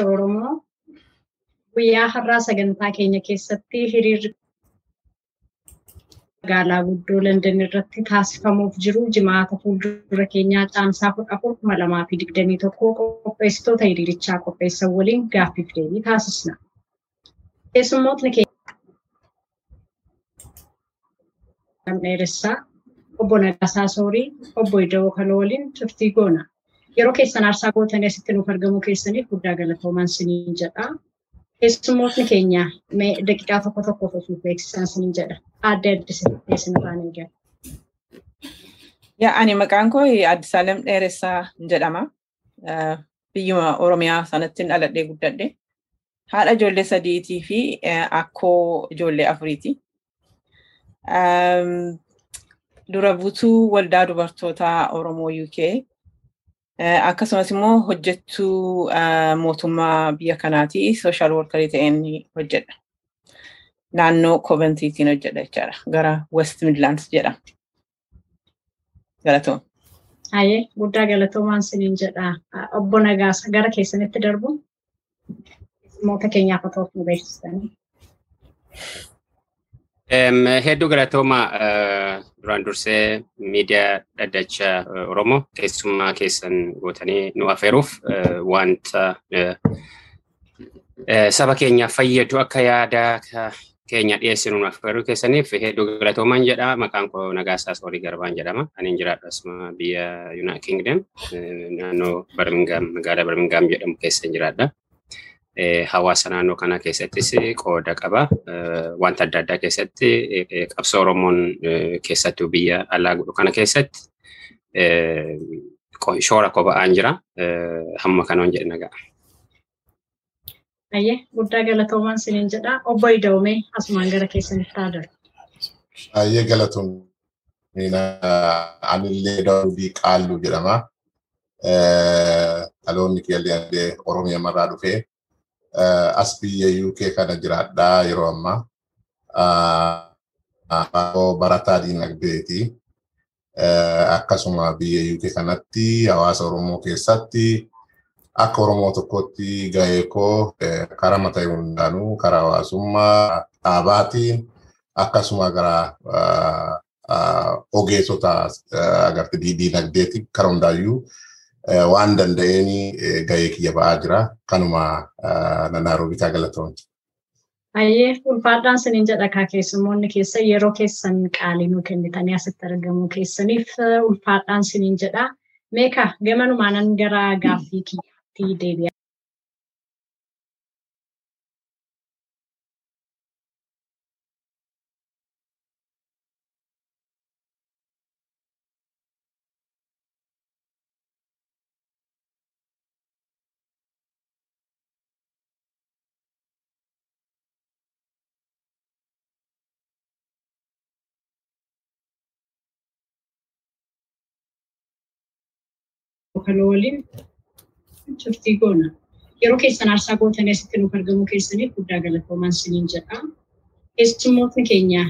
Dhaddacha Oromoo guyyaa har'aa sagantaa keenya keessatti hiriirri magaalaa guddoo London irratti taasifamuuf jiru jimaata fuuldura keenyaa caamsaa kudha afur kuma lamaa fi digdamii tokkoo qopheessitoota hiriirichaa qopheessan waliin gaaffiif deebii taasisna. Keessummootni keenya dheeressaa obbo Nagaasaa Soorii obbo Ida'oo Kaloo waliin turtii goona. Yeroo keessan aarsaa gootanii asitti nuuf argamuu keessaniif guddaa galatoomaan siniin jedha. Keessummootni keenya daqiiqaa tokko tokko osoo beeksisan siniin jedha. Adda addisee sinirraan eegala. Yaa ani maqaan koo Addisaalem Dheeressaa jedhama. Biyyuma Oromiyaa sanatti dhaladhee guddadhe. Haadha ijoollee sadiitii fi eh, akkoo ijoollee afuriiti. Dura buutuu waldaa dubartoota Oromoo UK. Eh, Akkasumas immoo hojjettuu eh, mootummaa biyya kanaati. Sooshaal workarii ta'een hojjedha. Naannoo Coventrytiin hojjedha jechaadha. Gara West Midlands jedhama. Galatoom. Hayyee guddaa galatoomaan siniin jedha. Obbo Nagaasa gara keessanitti darbu. Keessummoota keenyaaf otoo nu beeksistanii. Hedduu galatooma eh, duraan dursee miidiyaa dhaddacha eh, Oromoo keessummaa keessan gootanii nu affeeruuf eh, wanta eh, eh, saba keenyaaf fayyadu akka yaada ka- keenya dhiyeessinu nu affeeruu keessaniif hedduu galatoomaan jedha. Maqaan koo Nagaasaa Soorii Garbaan jedhama. Ani jiraadhu asuma biyya United Kingdom eh, naannoo Birmingham magaalaa Birmingham jedhamu keessa jiraadha. Eh, hawaasa naannoo kana keessattis qooda qaba. Eh, Wanta adda addaa keessatti eh, qabsoo Oromoon keessattuu biyya alaa godhu kana keessatti shoora kophaa'aan jira. Hamma kanoon jedhe nagaa. Hayyee guddaa galatoomaan siniin jedha. Obbo Idaumee asumaan gara keessanitti haa darbu. Baay'ee galatoom. Anillee Daawudii Qaalluu jedhama. Dhaloonni kiyyaa Oromiyaa marraa dhufee as biyya UK kana jiraadhaa yeroo ammaa. Barataa diinagdeeti. Akkasuma biyya UK kanatti hawaasa Oromoo keessatti akka Oromoo tokkotti gahee koo karaa mataa hundaanuu karaa hawaasummaa dhaabaatiin akkasuma gara ogeessota agartee diinagdeetiin karaa hundaayyuu waan danda'een gahee kiyya ba'aa jira. Kanuma nanaaroo bitaa galatoomti. Hayyee ulfaadhaan siniin jedha kaa keessummoonni keessa yeroo keessan qaalii nu kennitanii asitti argamuu keessaniif ulfaadhaan siniin jedha. Meeqa gamanumaanan gara gaaffii kiyyaatti deebi'a. Kaloo waliin turtii goona. Yeroo keessan aarsaa gootanii asitti nuuf argamuu keessaniif guddaa galatoomaan siniin jedha. Keessummootni keenya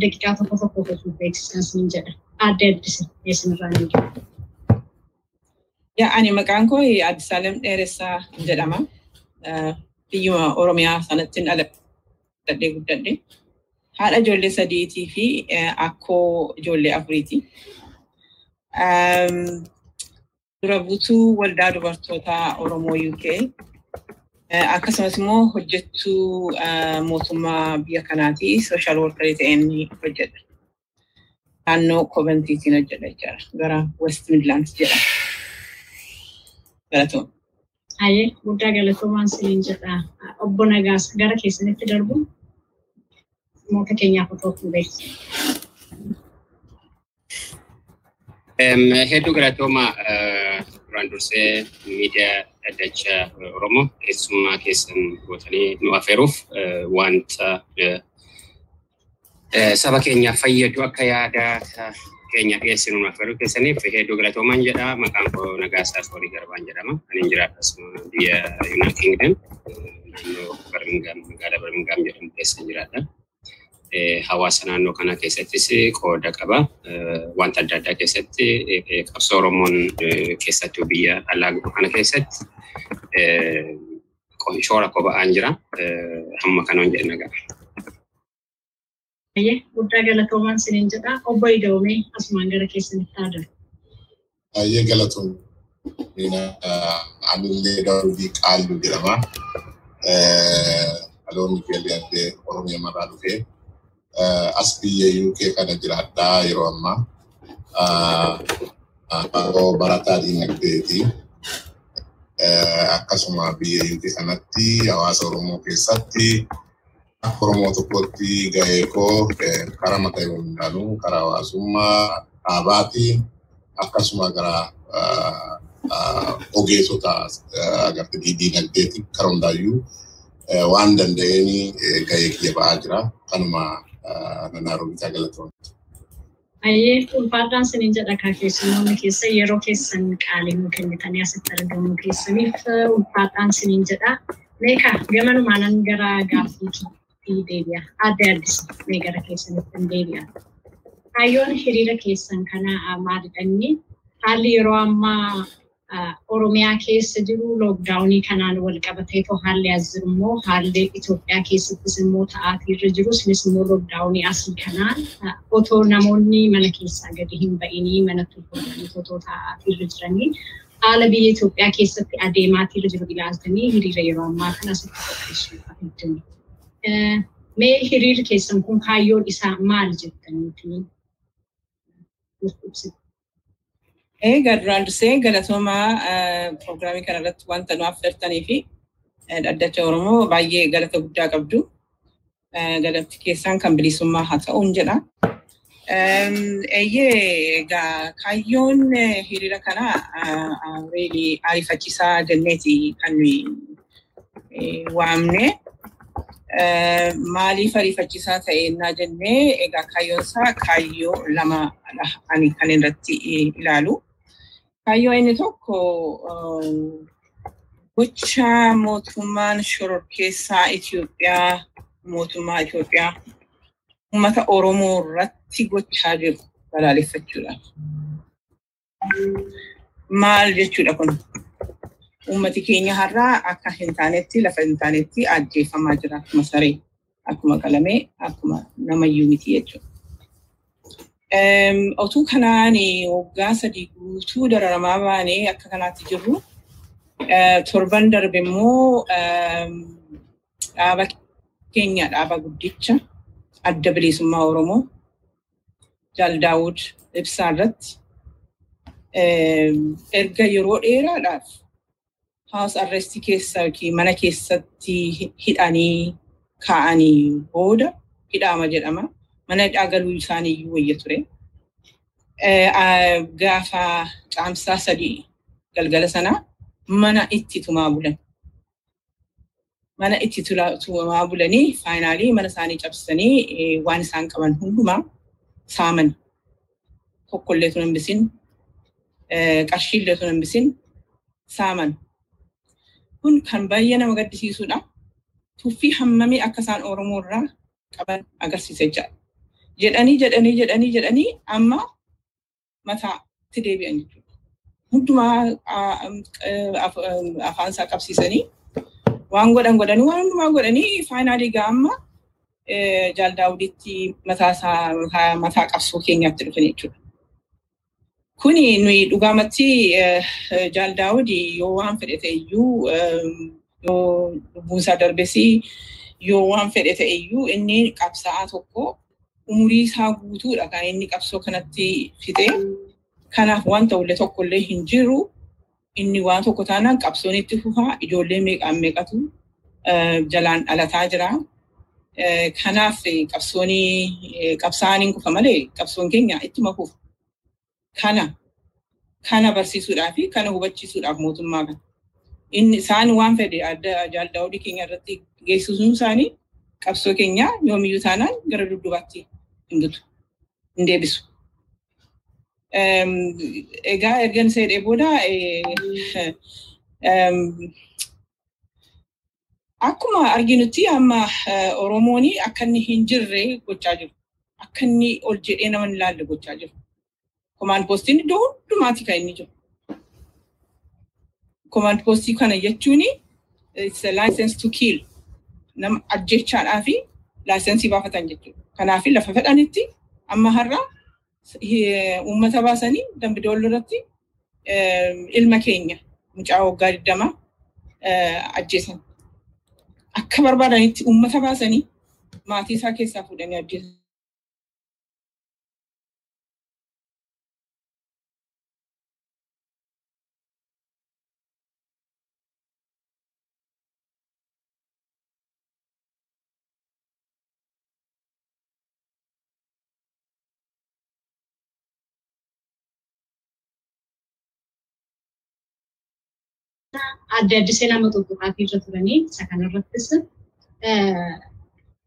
daqiiqaa tokko tokko osoo beeksisan siniin jedha. Adda addisa eessinirraa ni jiru. Yaa ani maqaan koo Addisaalem Dheeressaa jedhama. biyyuma Oromiyaa sanatti dhaladhee guddadhe. Haadha ijoollee sadiitii fi akkoo ijoollee afuriiti. Dura buutuu waldaa dubartoota Oromoo UK akkasumas immoo hojjettuu mootummaa biyya kanaati sooshaal workarii ta'een hojjedha. Naannoo Kobantiitiin hojjedha jechuudha. Gara West Midlands jedha. Galatooma. Ayyee guddaa galatoomaan siniin jedha. Obbo Nagaas gara keessanitti darbu namoota keenyaaf otoo hin beeksisu. Hedduu galatooma duraan dursee miidiyaa dhaddacha Oromoo keessummaa keessan gootanii nu affeeruuf wanta saba keenyaaf fayyadu akka yaadaa keenya dhiyeessinu nu affeeruu keessaniif hedduu galatoomaan jedha. Maqaan koo Nagaasaa Soorii Garbaan jedhama. Ani jiraadhas biyya Yuunaayitid Kingdom naannoo Birmingham magaalaa Birmingham jedhamu keessa jiraadha. Hawaasa naannoo kana keessattis qooda qaba. Wanta adda addaa keessatti qabsoo Oromoon keessattuu biyya alaa kana keessatti shoora qoba'aan jira. Hamma kanaan jedhna ga'a. Ayyee guddaa galatoomaan siniin jedha. Obbo Idoomee asumaan gara keessanitti aadamu. Ayyee galatoon anillee Daawudii Qaallu jedhama. Dhaloonni keellee Oromiyaa maraa dhufee as biyya UK kana jiraadhaa yeroo ammaa. Yeroo barataa diinagdeeti. Akkasuma biyya UK kanatti hawaasa Oromoo keessatti akka Oromoo tokkotti gahee koo karaa mataa hundaanuu karaa hawaasummaa dhaabaatiin akkasuma gara ogeessota agartee diinagdeetiin karaa hundaayyuu waan danda'een gahee kiyya ba'aa jira. Kanuma nanaaroo bitaa galatoomti. Ayyee ulfaadhaan siniin jedha kaa keessumoonni keessa yeroo keessan qaalii nu kennitanii asitti argamu keessaniif ulfaadhaan siniin jedha. Meeqa gamanumaanan gara gaaffiitti deebi'a. Adda addisa mee gara keessanitti hin deebi'a. Kaayyoon hiriira keessan kana maalidhanni haalli yeroo ammaa Oromiyaa keessa jiru lookdaawunii kanaan wal qabateetoo haalli as jiru immoo haalli Itoophiyaa keessattis immoo ta'aatiirra jiru isinis immoo lookdaawunii asii kanaan otoo namoonni mana keessaa gadi hin ba'inii mana tuulamanii otoo ta'aatiirra jiranii haala biyya Itoophiyaa keessatti adeemaatiirra jiru ilaaltanii hiriira yeroo ammaa kana asitti qopheessuudhaaf hedduu. Mee hiriirri keessan kun kaayyoon isaa maal jettaniiti? Egaa duraan dursee galatoomaa pirogiraamii kana irratti wanta nu affeertanii fi dhaddacha Oromoo baay'ee galata guddaa qabdu. Galatti keessaan kan bilisummaa haa ta'uun jedha. Eeyyee egaa kaayyoon hiriira kana reelii ariifachiisaa jenneeti kan waamne. Maaliif ariifachiisaa ta'e ennaa jennee egaa kaayyoon isaa kaayyoo lama ani kan irratti ilaalu. Inni tokko gocha mootummaan shororkeessaa Itoophiyaa mootummaa Itoophiyaa uummata Oromoo irratti gochaa jiru balaaleffachuudhaaf. Maal jechuudha kun? Uummati keenya har'aa akka hin taanetti lafa hin taanetti ajjeefamaa jira akkuma saree, akkuma qalamee, akkuma namayyuu miti jechuudha. Otuu kanaan waggaa sadii guutuu dararamaa baanee akka kanaatti jirru torban darbe immoo dhaaba keenya dhaaba guddicha adda bilisummaa Oromoo Jaal Daawud ibsaa irratti erga yeroo dheeraadhaaf haawus arrestii keessa yookiin mana keessatti hidhanii kaa'anii booda hidhaama jedhama. Mana galuu isaaniiyyuu wayya ture. Gaafa caamsaa sadii galgala sanaa mana itti tumaa bulan. Mana itti tumaa bulanii faayinaalii mana isaanii cabsanii waan isaan qaban hundumaa saaman. Tokkollee tun hambisin, qarshiillee tun hambisin saaman. Kun kan baay'ee nama gaddisiisudha. Tuffii hammamii akka isaan Oromoo irraa qaban agarsiisa jechaadha. Jedhanii jedhanii jedhanii jedhanii amma mataatti deebi'an jechuudha. Hundumaa afaan isaa qabsiisanii waan godhan godhanii waan hundumaa godhanii faayinaalii gaamma jaal daawuditti mataa mataa qabsoo keenyaatti dhufan jechuudha. Kuni nuyi dhugaamatti jaal daawudi yoo waan fedhe ta'eyyuu yoo lubbuunsaa darbesi yoo waan fedhe ta'eyyuu inni qabsaa'aa tokko umurii isaa guutuudha kan inni qabsoo kanatti fixee kanaaf wanta ulle tokkollee hin jiru inni waan tokko taanaan qabsoon itti fufaa ijoollee meeqaan meeqatu jalaan dhalataa jira. Kanaaf qabsoonii qabsaa'aan hin kufa malee qabsoon keenya ittuma fufa. Kana kana barsiisuudhaaf kana hubachiisuudhaaf mootummaa kana. Inni isaan waan fedhe adda jaaldaawudii keenya irratti geessisuun isaanii qabsoo keenya yoomiyyuu taanaan gara duddubaatti hin butu hin deebisu. Egaa ergan seedhee booda akkuma arginutti amma Oromoon akka inni hin jirre gochaa jiru. Akka inni ol jedhee nama hin laalle gochaa jiru. Komaand poostiin iddoo hundumaatti kan inni jiru. Komaand poostii kana jechuun license to kill. Nama ajjechaadhaa fi laayisensii baafatan jechuudha. Kanaaf lafa fedhanitti amma har'a uummata baasanii dambidoollo irratti ilma keenya mucaa waggaa digdama ajjeesan. Akka barbaadanitti uummata baasanii maatii isaa keessaa fuudhanii ajjeesan. Adda addisee nama tokkoffaatii irra turanii isa kanarrattis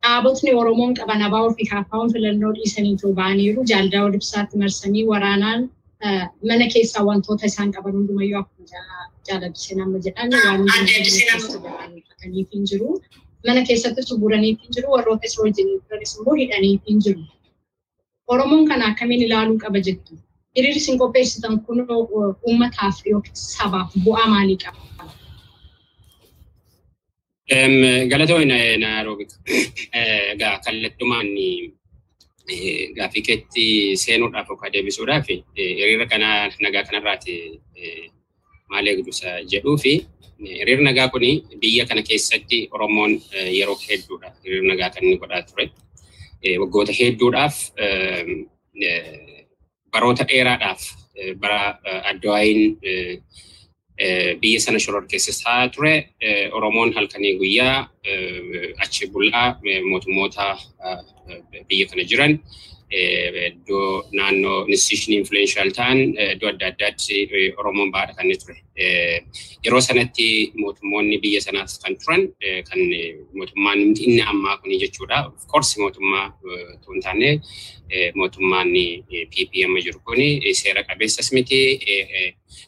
dhaabotni Oromoon qaban abaa ofii kaaffaawwan filannoo dhiisanii ba'aniiru jaaldaa ibsaatti marsanii waraanaan mana keessaa wantoota isaan qaban hundumayyuu akkuma jaaladisee nama jedhan waan hundumaa hin jiru. Mana keessatti suburaniif hin jiru warroota isa wajjin turanis immoo hidhaniif hin jiru. Oromoon kana akkamiin ilaaluu qaba jettu? Hiriirri isin qopheessitan kun uummataaf yookiin sabaaf bu'aa maalii qaba? Galatoon Naayiroobi. Egaa kallattumaan gaaffii keetti seenuudhaaf yookaan deebisuudhaaf hiriira kana nagaa kanarraati maal eegdusa jedhuu fi hiriirri nagaa kun biyya kana keessatti Oromoon yeroo hedduudha hiriirri nagaa kan inni godhaa ture. Waggoota hedduudhaaf baroota dheeraadhaaf bara addawaayin biyya sana shororkeessisaa ture Oromoon halkanii guyyaa achi bulaa mootummoota biyya kana jiran iddoo naannoo institution influential ta'an iddoo adda addaatti Oromoon baadha kan ture. Yeroo sanatti mootummoonni biyya sanaas kan turan kan mootummaan inni ammaa kuni jechuudha. Of course mootummaa otoo hin taane mootummaan PPM jiru kuni seera qabeessas miti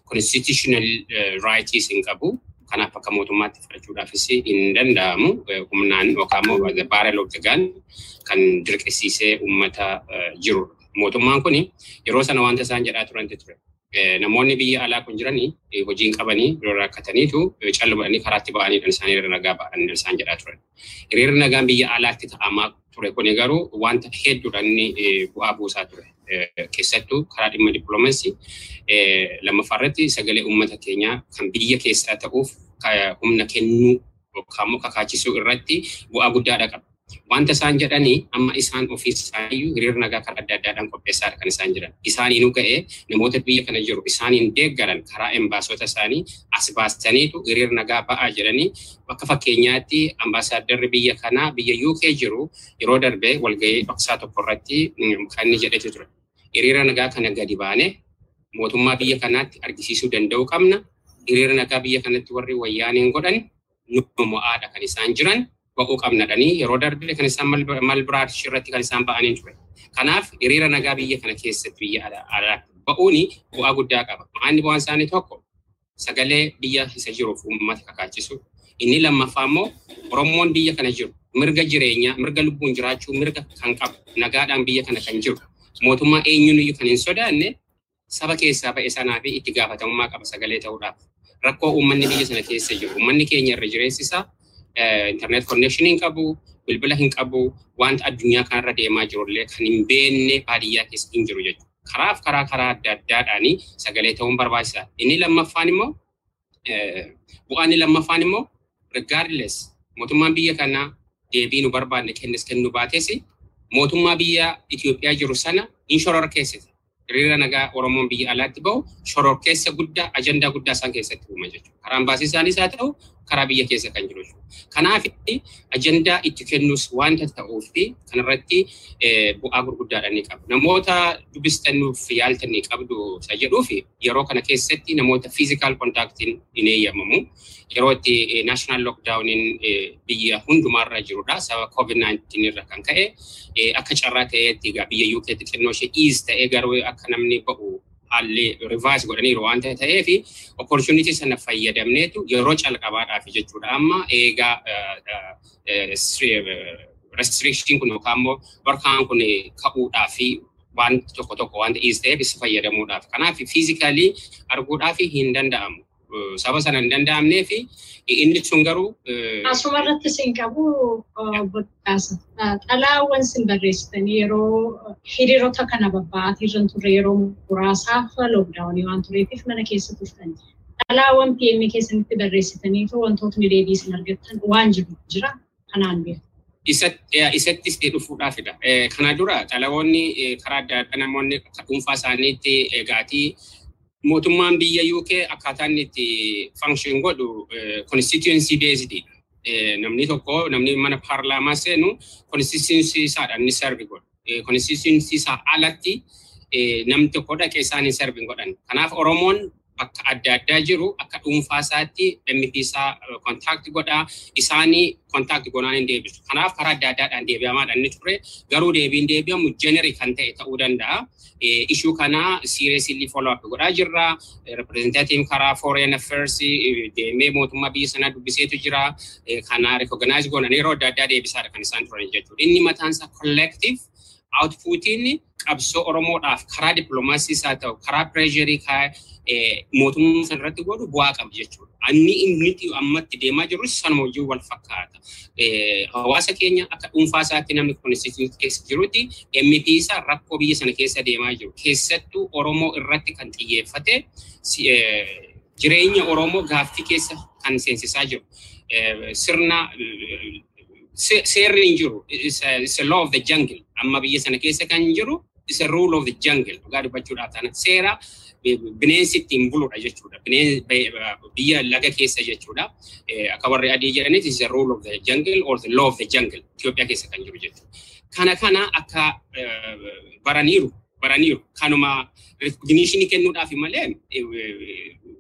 constitutional rights hin qabu. Kanaaf akka mootummaatti fudhachuudhaafis hin danda'amu. Humnaan yookaan immoo baara loltagaan kan dirqisiisee uummata jiru. Mootummaan kun yeroo sana wanta isaan jedhaa turantu ture. Namoonni biyya alaa kun jiranii hojiin qabanii yeroo rakkataniitu callumadhanii karaatti ba'anii kan isaan hiriira nagaa ba'an isaan jedhaa turan. Hiriirri nagaan biyya alaatti ta'amaa ture kun garuu wanta hedduudhaan bu'aa buusaa ture. Keessattuu karaa dhimma dippiloomaasii lammaffaa irratti sagalee uummata keenyaa kan biyya keessaa ta'uuf humna kennuu yookaan immoo kakaachisuu irratti bu'aa guddaadha qaba. Wanta isaan jedhanii amma isaan ofii isaaniiyyuu hiriira nagaa karaa adda addaadhaan qopheessaadha kan isaan jiran. Isaaniinuu ga'ee namoota biyya kana jiru isaaniin deeggaran karaa embaasota isaanii as baasaniitu hiriira nagaa ba'aa jedhanii bakka fakkeenyaatti ambaasaaddarri biyya kanaa biyya UK jiru yeroo darbee walgahii dhoksaa tokko irratti kan inni jedhetu ture. Hiriira nagaa kana gadi baanee mootummaa biyya kanaatti argisiisuu danda'uu qabna. Hiriira nagaa biyya kanatti warri wayyaaniin godhan nu mo'aadha kan isaan jiran. ba'uu qabnadhanii yeroo darbe kan isaan malbiraash irratti kan isaan ba'anii ture. Kanaaf hiriira nagaa biyya kana keessatti biyya alaatti ba'uuni bu'aa guddaa qaba. Maanni bu'aan isaanii tokko sagalee biyya isa jiruuf uummata kakaachisu. Inni lammaffaa immoo Oromoon biyya kana jiru mirga jireenyaa, mirga lubbuun jiraachuu, mirga kan qabu, nagaadhaan biyya kana kan jiru. Mootummaa eenyuun kan hin sodaanne saba keessaa ba'e sanaa fi itti gaafatamummaa qaba sagalee ta'uudhaaf. Rakkoo uummanni biyya sana keessa jiru. Uummanni keenya irra jireessisaa internet connection hin qabu, bilbila hin qabu, wanta addunyaa kanarra deemaa jirullee kan hin beekne baadiyyaa keessa hin jiru jechuudha. Karaaf karaa karaa adda addaadhaanii sagalee ta'uun barbaachisaadha. Inni lammaffaan immoo bu'aan lammaffaan immoo regardless mootummaan biyya kanaa deebii nu barbaanne kennis kennu baates mootummaa biyya Itoophiyaa jiru sana in shoror keessatti. hiriira nagaa Oromoon biyya alaatti bahu shororkeessa guddaa ajandaa guddaa isaan keessatti uuma jechuudha. Karaan baasii isaanis haa ta'u karaa biyya keessa kan jiru jechuudha. Kanaaf ajandaa itti kennus wanta ta'uu fi kanarratti bu'aa gurguddaadha ni qaba. Namoota dubbistanuuf yaaltan ni qabdu isa jedhuu fi yeroo kana keessatti namoota fiizikaal kontaaktiin hin eeyyamamu. Yeroo itti naashinaal lookdaawuniin biyya hundumaarra jirudha. Sababa COVID-19 irra kan ka'e akka carraa ta'eetti egaa biyya UK xixinnoo ishee iis ta'ee garuu akka namni ba'u haalli rivaayis godhaniiru waan ta'eef opportunity sana fayyadamneetu yeroo calqabaadhaaf jechuudha. Amma eegaa restriction kun yookaan immoo dhorkaan kun ka'uudhaa fi waan tokko tokko wanta iis ta'eef isa fayyadamuudhaaf. Kanaaf fiizikalii arguudhaaf hin danda'amu. Saba sana hin danda'amnee fi inni sun garuu. Asuma irratti sin qabu boddaasa. Xalaawwan sin barreessitanii yeroo hiriirota kana babba'aatii jiran turre yeroo muraasaaf lookdaawunii waan tureetiif mana keessa turtanii. Xalaawwan PM keessanitti barreessitanii fi wantootni deebii sin argattan waan jiru jira kanaan beeku. Isattis dhufuudhaafidha. Kana dura xalaawwanni karaa adda addaa namoonni dhuunfaa isaaniitti eegaatii mootummaan biyya UK akkaataan itti function godhu constituency based namni tokko namni mana paarlaamaa seenu constituency isaadhaan ni servi godhu. Constituency isaa alatti namni tokko dhaqee isaan hin servi godhan. Kanaaf Oromoon bakka adda addaa jiru akka dhuunfaa isaatti MP isaa kontaakti godhaa isaanii kontaakti godhaan hin deebisu. Kanaaf karaa adda addaadhaan deebi'amaadhaan inni ture garuu deebiin deebi'amu jeneri kan ta'e ta'uu danda'a. Ishuu kana seriously follow up godhaa jirra. Representative karaa foreign affairs deemee mootummaa biyya sanaa dubbiseetu jira. Kana recognize godhan yeroo adda addaa deebisaadha kan isaan turan jechuudha. Inni mataan isaa collective outputiin qabsoo Oromoodhaaf karaa dippiloomaasiis haa ta'u karaa pireesharii mootummaa sanarratti godhu bu'aa qaba jechuudha. Inni inni ammatti deemaa jirus sanuma wajjin wal fakkaata. Hawaasa keenya akka dhuunfaa isaatti namni konstituut keessa jirutti MP isaa rakkoo biyya sana keessa deemaa jiru. Keessattuu Oromoo irratti kan xiyyeeffate jireenya Oromoo gaaffii keessa kan seensisaa jiru. Sirna seerri hin jiru. It's a law of the jungle. Amma biyya sana keessa kan jiru is a rule of the jungle. Dhugaa dubbachuudhaaf taana seera bineensi ittiin buludha jechuudha. Biyya laga keessa jechuudha. Akka warri adii jedhanis is a rule of the jungle or the law of the jungle. Itoophiyaa keessa kan jiru jechuudha. Kana kana akka baraniiru baraniiru kanuma recognition kennuudhaaf malee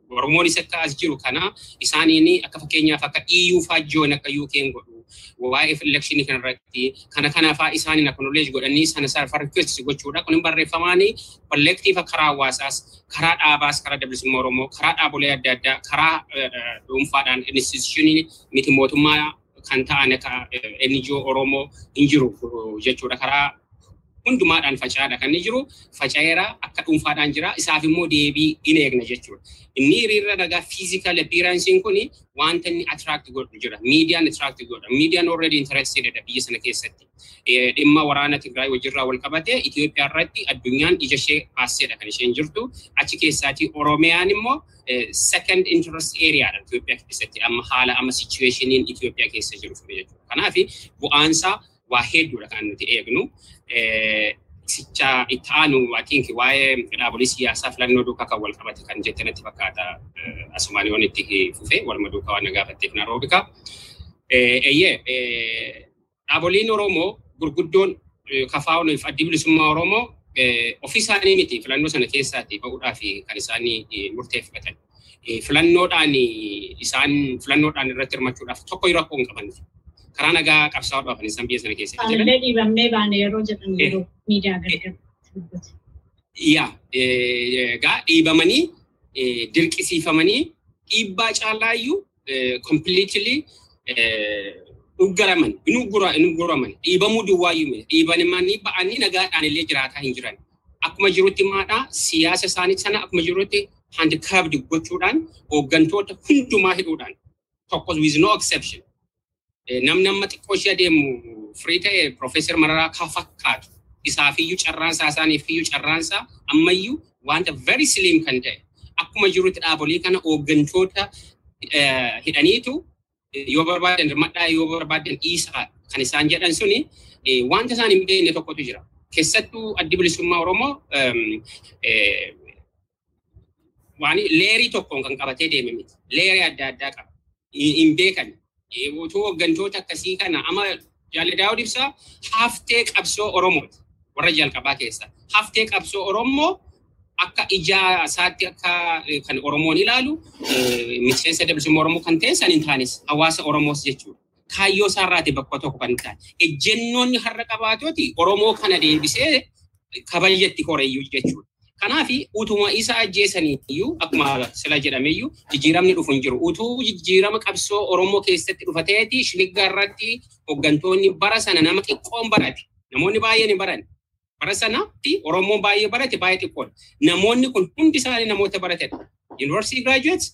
Oromoonis akka as jiru kana isaaniin akka fakkeenyaaf akka EU faajjoon akka UK godhu waa'ee elekshinii kanarratti kana kanaafaa isaaniin acknowledge godhanii sana sarfa request gochuudha. Kun barreeffamaanii kollektiiva karaa hawaasaas karaa dhaabaas karaa dabalisummaa Oromoo karaa dhaabolee adda addaa karaa dhuunfaadhaan institutionii miti mootummaa kan ta'an akka NGO Oromoo hin jiru jechuudha. Karaa hundumaadhaan faca'aadha kan inni jiru faca'eera akka dhuunfaadhaan jira isaaf immoo deebii in eegna jechuudha. Inni hiriira nagaa fiizikaal appeeransiin kun wanta inni attract godhu jira. Miidiyaan attract godha. Miidiyaan already interested biyya sana keessatti. Dhimma waraana Tigraay wajjirraa wal qabatee Itoophiyaa irratti addunyaan ija ishee baaseedha kan isheen jirtu. Achi keessaati Oromiyaan immoo second interest areaadha Itoophiyaa keessatti amma haala amma situationin Itoophiyaa keessa jiru jechuudha. Kanaaf bu'aansaa waa hedduudha kan nuti eegnu. Sicha itti aanu atiinki waa'ee dhaabolee siyaasaa filannoo duukaa kan wal qabate kan jette natti fakkaata asumaan yoon itti fufee waluma duukaa waan gaafatteef na roobika. Eeyyee dhaaboliin Oromoo gurguddoon kafaa'uun addi bilisummaa Oromoo ofii isaanii miti filannoo sana keessaati ba'uudhaaf kan isaanii murteeffatan. Filannoodhaan isaan filannoodhaan irratti hirmachuudhaaf tokko rakkoo hin qaban. Karaa nagaa qabsaa'uudhaaf kan isaan biyya sana keessa jiran. Haallee dhiibamnee baane yeroo jedhan yeroo miidiyaa gargar. Yaa egaa dhiibamanii dirqisiifamanii dhiibbaa caalaayyuu completely uggaraman in ugguraman dhiibamuu duwwaayyuu miti dhiibamanii ba'anii nagaadhaan illee jiraataa hin jiran. Akkuma jirutti maadhaa siyaasa isaanii sana akkuma jirutti handikaabdi gochuudhaan hooggantoota hundumaa hidhuudhaan tokkos with no exception namni amma xiqqoo ishee adeemu firii ta'e Profeesar Mararaa kaa fakkaatu isaafiyyuu carraansaa isaaniifiyyuu carraansaa ammayyuu wanta very slim kan ta'e akkuma jirutti dhaabolee kana hooggantoota hidhaniitu yoo barbaadan madhaa yoo barbaadan dhiisaa kan isaan jedhan suni wanta isaan hin beekne tokkotu jira. Keessattuu addi bilisummaa Oromoo waan leerii tokkoon kan qabatee deeme miti. Leerii adda addaa qaba. Hin beekan. Utuu hooggantoota akkasii kana amma Jaalli Daawud ibsaa haftee qabsoo Oromooti. Warra jalqabaa keessa. Haftee qabsoo Oromoo akka ijaa isaatti akka kan Oromoon ilaalu miseensa bilisummaa Oromoo kan ta'e san hin taanes hawaasa Oromoos jechuudha. Kaayyoo isaarraati bakka tokko kan ta'an. Ejjennoonni har'a qabaatooti Oromoo kana deebisee kabayyatti horeeyyuu jechuudha. Kanaaf utuma isa ajjeesaniiyyuu akkuma sila jedhameyyuu jijjiiramni dhufu hin jiru. Utuu jijjiirama qabsoo Oromoo keessatti dhufateeti shiliggaa irratti hooggantoonni bara sana nama xiqqoon barate. Namoonni baay'een hin baranne. bara sanatti Oromoon baay'ee barate baay'ee xiqqoodha. Namoonni kun hundi isaanii namoota baratedha. University graduates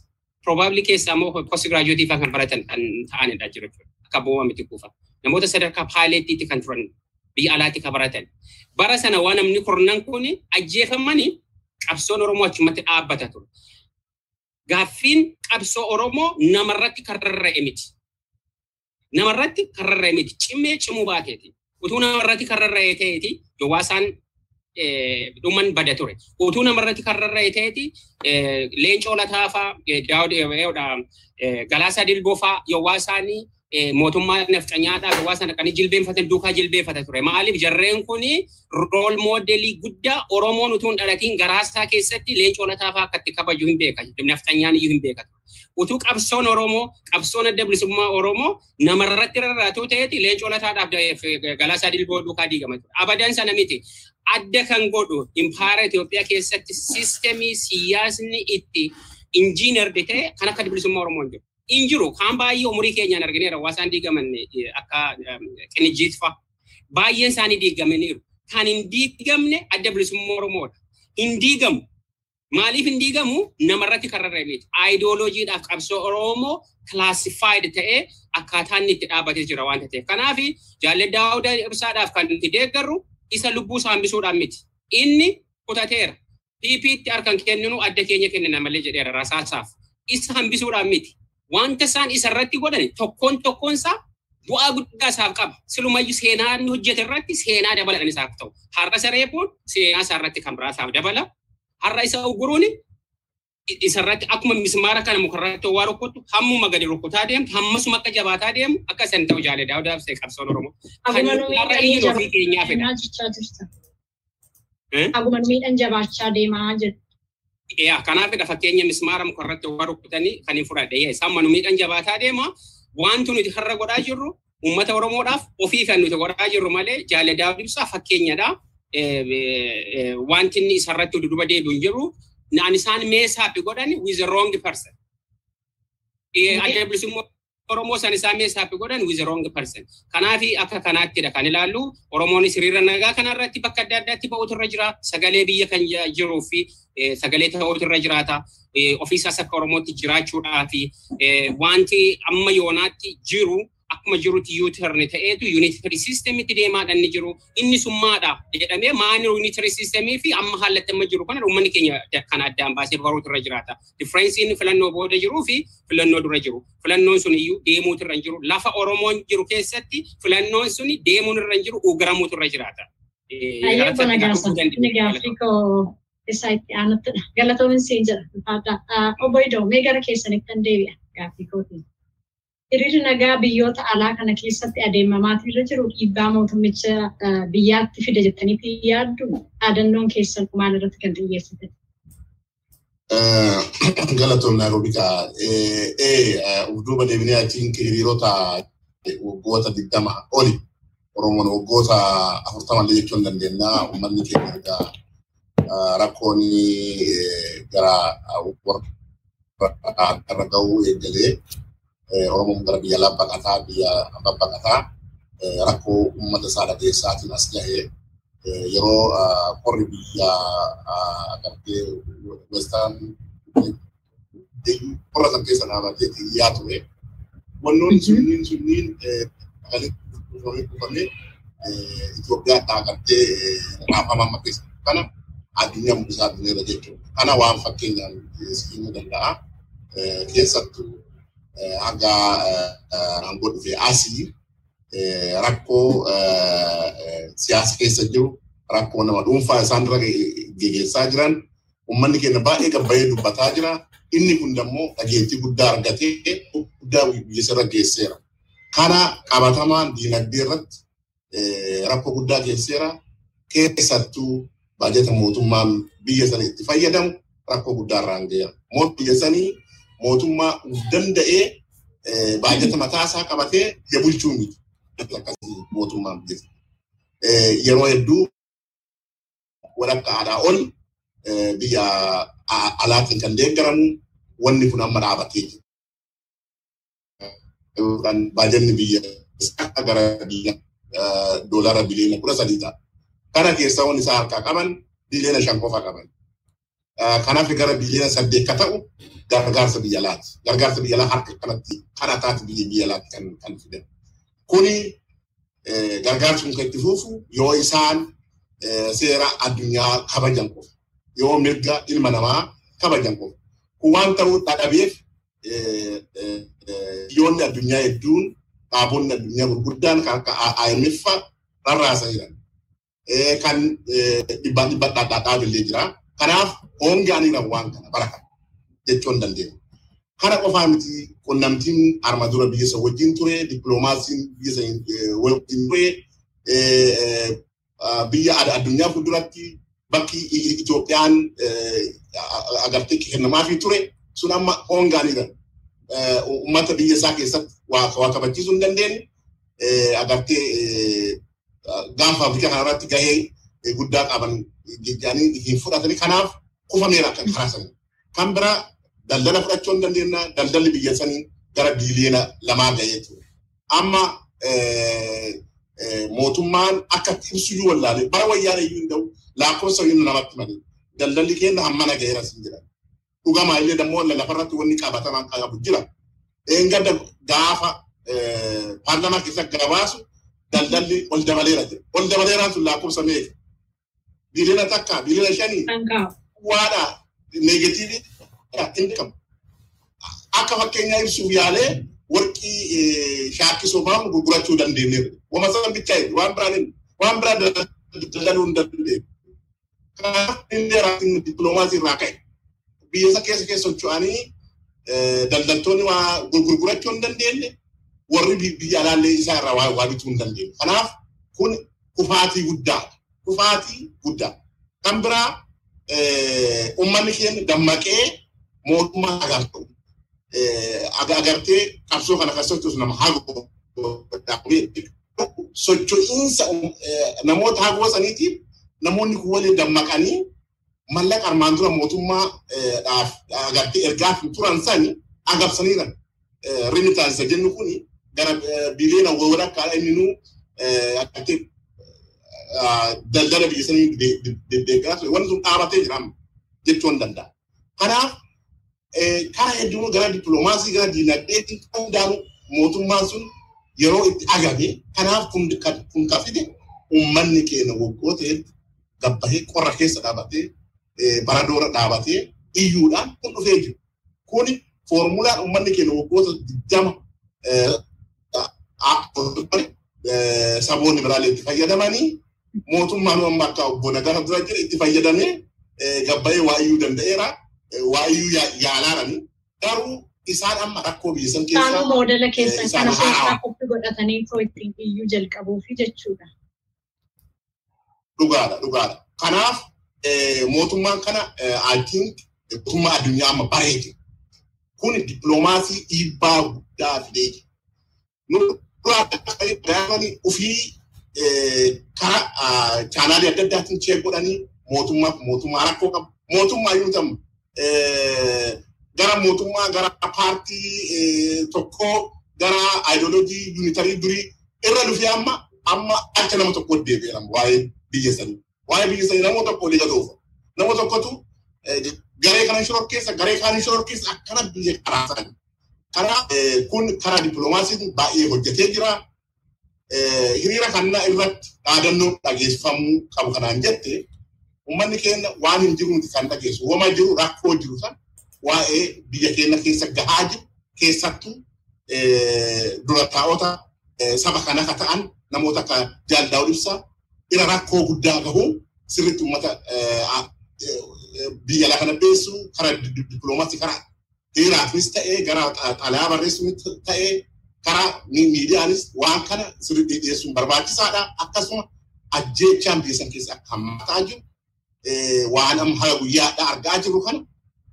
probably keessaa immoo post graduate kan baratan kan ta'anidha jiru akka bu'uura miti kuufa. Namoota sadarkaa paayileettiitti kan turan biyya alaatti kan baratan. Bara sana waan namni kurnan kun ajjeefamanii qabsoon Oromoo achumatti dhaabbata ture. Gaaffiin qabsoo Oromoo namarratti kan rarra'e miti. Namarratti kan rarra'e miti. Cimee cimuu baateeti. utuu namarratti kan rarra'e ta'eeti hawaasaan dhuman bada ture. Utuu namarratti kan rarra'e ta'eeti leencoo lataafaa galaasaa dilboofaa hawaasaanii mootummaa nafxanyaadhaaf hawaasa dhaqanii jilbeenfatan duukaa jilbeenfata ture. Maaliif jarreen kuni rool moodelii guddaa Oromoon utuu hin dhalatiin garaasaa keessatti leencoo lataafaa akka itti kabaju hin beeka. Nafxanyaan iyyuu hin beeka. utuu qabsoon Oromoo qabsoon adda bilisummaa Oromoo namarratti rarraatu ta'eeti leencoo lataadhaaf galaasaa dilboo duukaa diigama ture. Abadan sana miti. Adda kan godhu impaara Itoophiyaa keessatti siistemii siyaasni itti injiinardi ta'e kan akka bilisummaa Oromoo hin jiru. Hin jiru kaan baay'ee umurii keenyaan argineera hawaasaan diigaman akka qinijjiitfa. Baay'een isaanii diigamaniiru. Kan hin diigamne adda bilisummaa Oromoodha. Hin diigamu. Maaliif hin diigamu namarratti kan rarra'e miti. Aayidooloojiidhaaf qabsoo Oromoo kilaasifaayid ta'ee akkaataa inni itti dhaabbatee jira waan ta'eef. Kanaaf jaallee daawuda ibsaadhaaf kan itti deeggarru isa lubbuu isaa hambisuudhaan miti. Inni kutateera. PP'tti harkan kenninu adda keenya kennina malee jedheera rasaasaaf. Isa hambisuudhaan miti. Wanta isaan isarratti godhan tokkoon tokkoon isaa bu'aa guddaa isaaf qaba. Silumayyuu seenaa inni hojjete irratti seenaa dabalan isaaf ta'u. Har'a sareepuun seenaa isaa irratti kan biraa isaaf dabala. har'a isa uguruuni isarratti akkuma mismaara kana mukarratti waa rukuttu hammuma gadi rukutaa deemtu hammasuma akka jabaataa deemu akka san ta'u jaalee daawudaaf ta'e qabsoon oromoo. Har'a iyyin ofii keenyaa fedha. Aguma miidhan jabaachaa deemaa jiru. Yaa kanaafidha fakkeenya mismaara mukarratti waa rukutanii kan hin fudhadhe isaan manu miidhan jabaataa deema wanti nuti har'a godhaa jirru uummata oromoodhaaf ofii kan nuti godhaa jirru malee jaalee daawud ibsaa fakkeenyadha. wanti inni isarratti duduba deebi'u hin jiru. Naan isaan meesaafi godhan with the wrong person. Adda bilisummaa Oromoo san isaan meesaafi godhan with the wrong person. Kanaafi akka kanaattidha kan ilaallu Oromoon hiriira nagaa kanarratti bakka adda addaatti ba'uutu irra jira. Sagalee biyya kan jiruu fi sagalee ta'uutu irra jiraata. Ofiisaas akka Oromootti jiraachuudhaa fi wanti amma yoonaatti jiru akkuma jirutti yuutarni ta'eetu yuunitari siistemitti deemaadhaan ni jiru. Inni summaadha jedhamee maani yuunitari siistemii fi amma haalatti amma jiru kana uummanni keenya kan addaan baasee baruutu irra jiraata. Differeensiin filannoo booda jiruu fi filannoo dura jiru. Filannoon sun iyyuu deemuutu irra jiru. Lafa Oromoon jiru keessatti filannoon sun deemuun irra jiru ugaramuutu irra jiraata. Ayyee bona gaasa. Inni gaaffii koo isaa itti aanuttidha. Galatoomin siin jedha. Obbo Idoo mee gara keessanitti kan deebi'a gaaffii kootiin. Hiriirri nagaa biyyoota alaa kana keessatti adeemamaatii irra jiru dhiibbaa mootummicha biyyaatti fida jettaniifi yaaddu dhaadannoon keessan maal irratti kan xiyyeessite. Galatoom Naayiroobiidha. Ufduuba deebinee achiin hiriirota waggoota digdama oli Oromoon waggoota afurtama illee jechuu hin dandeenya. Uummanni keenya egaa rakkoon gara warra gahuu eegalee Oromoon gara biyya alaa baqataa biyya babbaqataa rakkoo uummata isaa dhageessaatiin as gahee yeroo qorri biyya agartee westaan qorra san keessa dhaabatee xiyyaa ture wannoonni sunniin sunniin dhufamee Itoophiyaa taaqattee raafama amma keessa kana addunyaa mul'isaa dhufeera jechuudha. Kana waan fakkeenyaan himuu danda'a. Keessattuu hanga aangoo dhufee asii rakkoo siyaasa keessa jiru rakkoo nama dhuunfaa isaan dura geggeessaa jiran uummanni keenya baay'ee gabbayee dubbataa jira. Inni kun immoo dhageettii guddaa argatee guddaa biyya irra geesseera. Kana qabatamaan diinagdee irratti rakkoo guddaa geesseera. Keessattuu baajata mootummaan biyya sana itti fayyadamu rakkoo guddaa irraan ga'eera. Biyya sanii mootummaa uf danda'ee baajata mataa isaa qabatee biyya bulchuu miti. Mootummaan biyya Yeroo hedduu walakka aadaa ol biyya alaatiin kan deeggaramu wanni kun amma dhaabatee jira. Baajanni biyya gara biyya doolara biliyoona kudha sadii ta'a. Kana keessaa wanni isaa harkaa qaban biliyoona shan qofa qaban. Kanaaf gara biliyoona saddeet ka ta'u gargaarsa biyya alaati. Gargaarsa biyya alaa harka kanatti kana taati biyya biyya alaatti kan kan fidan. Kuni gargaarsi kun kan itti fufu yoo isaan seera addunyaa kabajan qofa. Yoo mirga ilma namaa kabajan qofa. Kun waan ta'uu dhadhabeef biyyoonni addunyaa hedduun dhaabonni addunyaa gurguddaan kan akka IMF rarraasaa jiran. Kan dhibbaa dhibba dhaabillee jira. Kanaaf hoongaaniidha waan kana bara kana jechuun dandeenya. Kana qofaa miti qunnamtiin arma dura biyya isa wajjin ture, dippiloomaasiin biyya isa wajjin ture, biyya addunyaa fuulduratti bakki Itoophiyaan agartee kennamaafii ture sun amma hoongaaniidha. Uummata biyya isaa keessatti waa kabachiisuu hin dandeenye agartee gaafa Afrikaa kanarratti gahee guddaa qaban jejjaanii hin fudhatanii kanaaf kufameera kan karaa sanii. Kan biraa daldala fudhachuu hin dandeenya daldalli biyya sanii gara biiliyoona lamaa gahee ture. Amma mootummaan akka ibsuu wallaalee bara wayyaana iyyuu hin ta'u lakkoofsa iyyuu namatti malee daldalli keenya hammana gaheera sin jedhan. Dhugamaa illee dammoo lafarratti wanni qabatamaan qabu jira. Eengada gaafa paarlamaa keessa gabaasu daldalli ol dabaleera jira. Ol dabaleeraan sun lakkoofsa meeqa? Biiliyoona takka biiliyoona shanii waadha neegatiivii dandeenyeera. Wama sana bichaa jedhu waan biraan hin waan biraa daldaluu hin dandeenye. Kanaaf inni raatiin dippiloomaasii irraa ka'e. Biyya isa keessa keessa socho'anii daldaltoonni waa gurgurachuu hin dandeenye warri biyya alaallee isaa irraa waa bituu hin dandeenye. Kanaaf kun kufaatii guddaadha. Kufaatii guddaa. Kan biraa uummanni keenya dammaqee mootummaa agartu. Agartee qabsoo kana kan sochoosu nama hagoo socho'iinsa namoota hagoo saniitiif namoonni kun waliin dammaqanii mallaqa armaan dura mootummaa agartee ergaa fi turan sani agabsaniiran rimitaansa jennu kun gara biliyoona walakkaadha inni nu agartee daldala biyya sanii deeggaraa ture wanti sun dhaabatee jira jechuun danda'a. Kanaaf karaa hedduun gara dippiloomaasii gara diinagdeetiin hundaanu mootummaan sun yeroo itti agabe kanaaf kun ka fide uummanni keenya waggoota hedduu gabbahee qorra keessa dhaabatee bara doora dhaabatee iyyuudhaan kun dhufee jiru. Kun foormulaan uummanni keenya waggoota digdama saboonni biraalee itti fayyadamanii mootummaan amma akka obbo Nagara dura jira itti fayyadamee gabbahee waa iyyuu danda'eera. Waa iyyuu yaalaarani. Garuu isaan amma rakkoo biyya san keessaa. Isaanuu moodela keessan kana keessaa qophii godhatanii too ittiin iyyuu jalqabuufi jechuudha. Dhugaadha dhugaadha. Kanaaf mootummaan kana I think mootummaa addunyaa amma bareede. Kun dippiloomaasii dhiibbaa guddaa fidee. Nu gaafani ofii karaa chaanaalii adda addaatiin chee godhanii mootummaa mootummaa rakkoo qabu. Mootummaa yoo ta'u gara mootummaa gara paartii tokkoo gara aayidooloojii yuunitarii durii irra dhufee amma amma akka nama tokko deebi'eera waa'ee biyya sanii. Waa'ee biyya sanii nama tokko olii gadoofa. Nama tokkotu garee kana shoror keessa garee kaan shoror keessa akkana biyya karaasan. Karaa kun karaa dippiloomaasiitiin baay'ee hojjetee jira. Hiriira kana irratti dhaadannoo dhageeffamuu qabu kanaan jette uummanni keenya waan hin jiru miti kan dhageessu. Wama jiru rakkoo jiru san waa'ee biyya keenya keessa gahaa jiru keessattuu dura taa'ota saba kana ka ta'an namoota akka jaaldaa'u ibsaa ira rakkoo guddaa gahu sirriitti uummata biyya lafa beessu karaa dippiloomaasii karaa hiriiraafis ta'ee gara xalayaa barreessuunis ta'ee karaa miidiyaanis waan kana sirriitti dhiyeessuun barbaachisaadha. Akkasuma ajjeechaan biyya san keessa akka hammataa jiru waan amma hala guyyaadhaa argaa jiru kana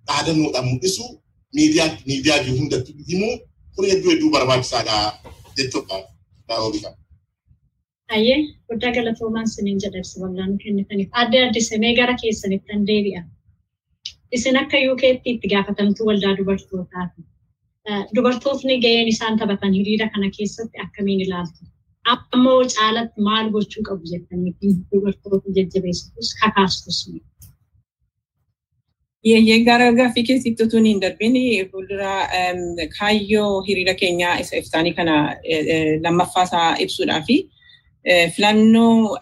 dhaadannoodhaan mul'isu miidiyaa hundatti himuu kun hedduu hedduu barbaachisaadha jechuudha. Daawwatii kana. Ayyee guddaa galatoomaan siniin jedha ibsa bal'aan kennitaniif. Adda addisanii gara keessanittan deebi'a. Isin akka UK'tti itti gaafatamtuu waldaa dubartootaati. Dubartootni gaheen isaan taphatan hiriira kana keessatti akkamiin ilaaltu? Ammoo caalatti maal gochuu qabu jettanii dubartoota jajjabeessitus kakaastus. Yeeyyee gara gaaffii keessatti utuu hin darbin fuuldura kaayyoo hiriira keenyaa isa iftaanii kana lammaffaa isaa ibsuudhaa fi filannoo